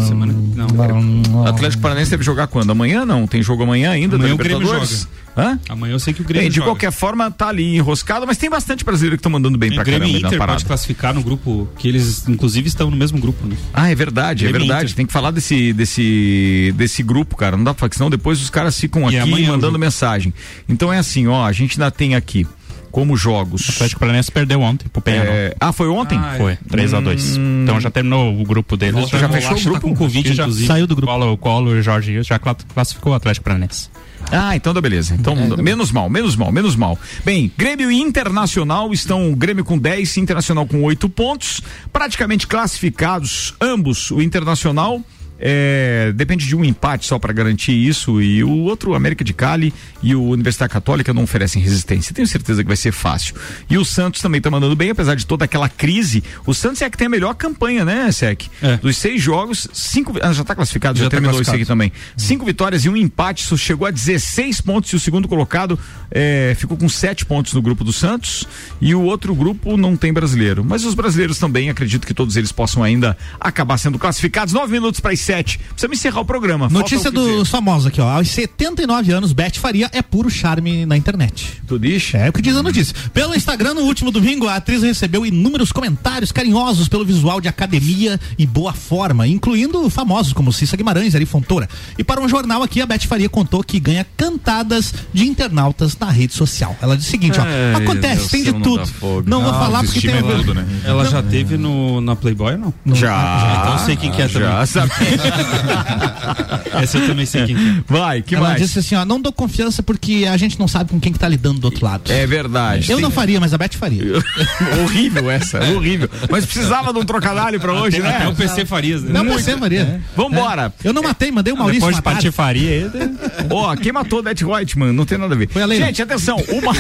[SPEAKER 3] Semana...
[SPEAKER 1] Não. Atlético Paranaense deve jogar quando? Amanhã não? Tem jogo amanhã ainda
[SPEAKER 3] Amanhã
[SPEAKER 1] da
[SPEAKER 3] o Grêmio
[SPEAKER 1] Libertadores? Hã?
[SPEAKER 3] Amanhã eu sei que o Grêmio
[SPEAKER 1] Bem, de
[SPEAKER 3] joga.
[SPEAKER 1] qualquer forma, tá ali enroscado, mas tem bastante brasileiro que estão mandando bem
[SPEAKER 3] Tem
[SPEAKER 1] pra
[SPEAKER 3] Grêmio
[SPEAKER 1] caramba
[SPEAKER 3] Inter pode classificar no grupo, que eles inclusive estão no mesmo grupo, né?
[SPEAKER 1] Ah, é verdade, é
[SPEAKER 3] Grêmio e
[SPEAKER 1] verdade.
[SPEAKER 3] Inter.
[SPEAKER 1] Tem que falar desse, desse, desse grupo, cara. Não dá pra falar que senão depois os caras ficam
[SPEAKER 3] E
[SPEAKER 1] aqui mandando mensagem. Então é assim, ó, a gente ainda tem aqui como jogos.
[SPEAKER 6] O Atlético Paranaense perdeu ontem pro Penharol.
[SPEAKER 1] É, ah, foi ontem?
[SPEAKER 3] Ah, é.
[SPEAKER 6] Foi, 3 a 2 Então já terminou o grupo deles.
[SPEAKER 3] Volta já fechou o
[SPEAKER 6] Bolacha
[SPEAKER 3] grupo?
[SPEAKER 6] Tá com Covid,
[SPEAKER 3] Já
[SPEAKER 6] inclusive.
[SPEAKER 4] saiu do grupo.
[SPEAKER 6] Colo, o Colo e o Jorge já cla- classificou o Atlético Paranaense.
[SPEAKER 1] Ah, então tá beleza. Então, menos mal, menos mal, menos mal. Bem, Grêmio e Internacional estão o Grêmio com 10, Internacional com 8 pontos, praticamente classificados ambos. O Internacional é, depende de um empate só para garantir isso e o outro, América de Cali e o Universidade Católica não oferecem resistência. Tenho certeza que vai ser fácil. E o Santos também tá mandando bem, apesar de toda aquela crise. O Santos é que tem a melhor campanha, né, Sec?
[SPEAKER 3] É.
[SPEAKER 1] Dos seis jogos, cinco. Ah, já tá classificado, já,
[SPEAKER 3] Já tá
[SPEAKER 1] terminou isso aqui também. Cinco vitórias e um empate, isso chegou a 16 pontos e o segundo colocado eh, ficou com sete pontos no grupo do Santos e o outro grupo não tem brasileiro. Mas os brasileiros também, acredito que todos eles possam ainda acabar sendo classificados. Nove minutos para as sete. Precisamos encerrar o programa.
[SPEAKER 4] Notícia dos famosos aqui, ó. Aos 79 anos, Beth Faria é puro charme na internet.
[SPEAKER 1] Tu diz?
[SPEAKER 4] É o que diz a notícia. Pelo Instagram, no último domingo, a atriz recebeu inúmeros comentários carinhosos pelo visual de academia e boa forma, incluindo famosos como Cissa Guimarães, Ari Fontoura. E para um jornal aqui, a Beth Faria contou que ganha cantadas de internautas na rede social. Ela disse o seguinte, ó,
[SPEAKER 1] Ai,
[SPEAKER 4] acontece, tem de
[SPEAKER 1] não
[SPEAKER 4] tudo.
[SPEAKER 1] fogo.
[SPEAKER 4] Não vou falar porque tem
[SPEAKER 1] é tudo, né?
[SPEAKER 3] Ela já teve no, na Playboy, não?
[SPEAKER 1] Já.
[SPEAKER 3] Então eu sei quem que é
[SPEAKER 1] já
[SPEAKER 3] também.
[SPEAKER 1] sabe. (laughs)
[SPEAKER 3] Essa eu também sei quem que é.
[SPEAKER 1] Vai, que
[SPEAKER 4] Ela
[SPEAKER 1] mais?
[SPEAKER 4] disse assim, ó, não dou confiança porque a gente não sabe com quem que tá lidando do outro lado.
[SPEAKER 1] É verdade.
[SPEAKER 4] Eu
[SPEAKER 1] Tem-
[SPEAKER 4] não faria, mas a Beth faria. (laughs)
[SPEAKER 1] horrível essa, horrível. Mas precisava de um trocadilho pra hoje,
[SPEAKER 3] Até,
[SPEAKER 1] né?
[SPEAKER 3] até o PC Farias, né?
[SPEAKER 4] Não, você faria.
[SPEAKER 1] Vambora.
[SPEAKER 4] Eu não matei, mandei o Maurício
[SPEAKER 6] Depois de
[SPEAKER 4] matar.
[SPEAKER 6] patifaria aí, (laughs) né?
[SPEAKER 1] Ó, quem matou o Det Reutemann? Não tem nada a ver.
[SPEAKER 4] Foi a Leila.
[SPEAKER 1] Gente, atenção. O, Mar...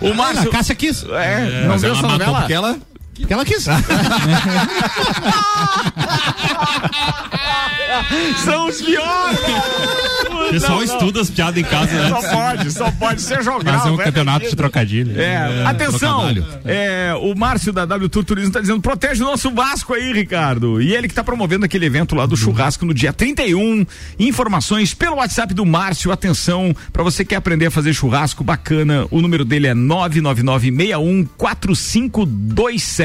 [SPEAKER 1] o
[SPEAKER 4] Ah,
[SPEAKER 1] Márcio.
[SPEAKER 4] a Cássia quis.
[SPEAKER 1] É, não
[SPEAKER 5] Mas
[SPEAKER 1] viu
[SPEAKER 5] ela
[SPEAKER 1] essa novela?
[SPEAKER 5] porque ela
[SPEAKER 4] Porque ela quis. (laughs)
[SPEAKER 1] São os piores!
[SPEAKER 3] O pessoal
[SPEAKER 1] Não, não.
[SPEAKER 3] estuda as piadas em casa, né?
[SPEAKER 1] Só pode, só pode ser jogado.
[SPEAKER 6] Fazer um
[SPEAKER 1] é
[SPEAKER 6] campeonato de
[SPEAKER 1] mentira.
[SPEAKER 6] trocadilho.
[SPEAKER 1] É, atenção,
[SPEAKER 5] trocadilho.
[SPEAKER 1] é, o Márcio da W Tour Turismo tá dizendo, protege o nosso Vasco aí, Ricardo. E ele que tá promovendo aquele evento lá do churrasco no dia 31. Informações pelo WhatsApp do Márcio. Atenção, pra você que quer aprender a fazer churrasco bacana, o número dele é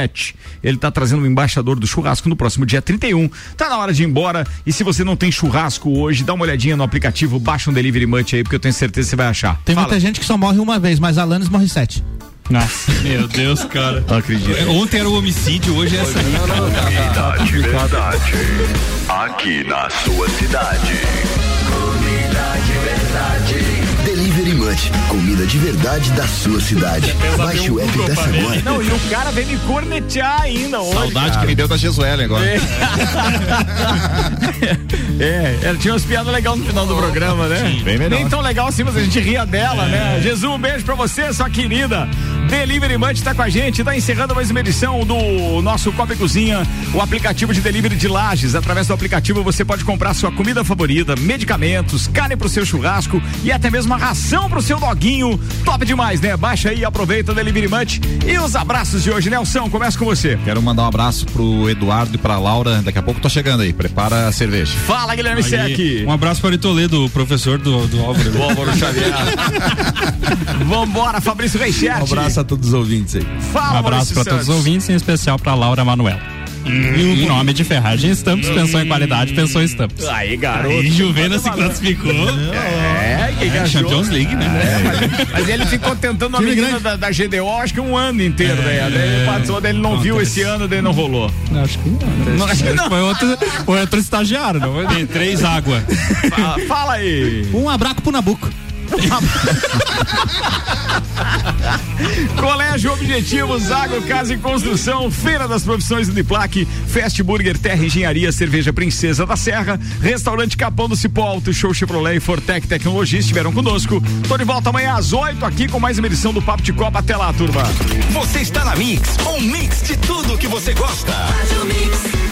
[SPEAKER 1] 999614527. Ele tá trazendo o embaixador do churrasco no próximo dia 31. Tá na hora de ir embora. E se você não tem churrasco hoje, dá uma olhadinha no aplicativo, baixa um Delivery Munch aí, porque eu tenho certeza que você vai achar.
[SPEAKER 4] Tem
[SPEAKER 1] Fala.
[SPEAKER 4] muita gente que só morre uma vez, mas a Alanis morre sete.
[SPEAKER 6] Nossa. (laughs)
[SPEAKER 3] Meu Deus, cara.
[SPEAKER 1] Não acredito.
[SPEAKER 3] Ontem era o homicídio, hoje é essa aí.
[SPEAKER 34] Verdade, verdade. Aqui na sua cidade. Comida de verdade.
[SPEAKER 11] Munch, comida de verdade da sua cidade. Baixe o app dessa agora.
[SPEAKER 1] Não, e o cara vem me cornetear ainda hoje.
[SPEAKER 5] Saudade
[SPEAKER 1] cara.
[SPEAKER 5] que me deu da Jesuele agora. (laughs)
[SPEAKER 1] É, ela tinha umas piadas legais no final do programa, né?
[SPEAKER 5] bem melhor.
[SPEAKER 1] Nem tão legal assim, mas a gente ria dela, né? Jesus, um beijo pra você, sua querida. Delivery Munch tá com a gente, tá encerrando mais uma edição do nosso Copa e Cozinha, o aplicativo de delivery de lajes. Através do aplicativo você pode comprar sua comida favorita, medicamentos, carne pro seu churrasco e até mesmo a ração pro seu doguinho. Top demais, né? Baixa aí, aproveita o Delivery Munch. E os abraços de hoje, Nelson, começa com você.
[SPEAKER 5] Quero mandar um abraço pro Eduardo e pra Laura. Daqui a pouco tô chegando aí. Prepara a cerveja.
[SPEAKER 1] Fala, Guilherme Sec.
[SPEAKER 3] Um abraço para o Toledo, o professor do, do Álvaro.
[SPEAKER 1] Do Álvaro Xavier. (laughs) Vambora, Fabrício Reichert.
[SPEAKER 13] Um abraço a todos os ouvintes aí.
[SPEAKER 1] Fala,
[SPEAKER 6] Um abraço para todos os ouvintes, em especial para Laura Manuel. Em nome de Ferragem Estampos, pensou em qualidade, pensou em Estampos.
[SPEAKER 1] Aí, garoto.
[SPEAKER 3] Aí, Juvena se classificou.
[SPEAKER 1] É, que
[SPEAKER 3] É,
[SPEAKER 1] enganou.
[SPEAKER 3] Champions League, né?
[SPEAKER 1] Mas ele ficou tentando a menina da, da GDO, acho que um ano inteiro, né? Ele passou, daí ele não viu esse ano, daí não rolou.
[SPEAKER 6] Acho que não.
[SPEAKER 1] Não, acho que não.
[SPEAKER 6] Foi outro, foi outro estagiário, não foi?
[SPEAKER 3] Tem três água.
[SPEAKER 1] Fala, fala aí.
[SPEAKER 4] Um abraço pro Nabuco. (laughs)
[SPEAKER 1] Colégio Objetivos, Agro, Casa e Construção, Feira das Profissões Uniplaque, Fast Burger, Terra Engenharia, Cerveja Princesa da Serra, Restaurante Capão do Cipó Alto, Show Chevrolet e Fortec Tecnologia estiveram conosco. Tô de volta amanhã às 8 aqui com mais uma edição do Papo de Copa. Até lá, turma.
[SPEAKER 29] Você está na Mix, um mix de tudo que você gosta.
[SPEAKER 34] Faz o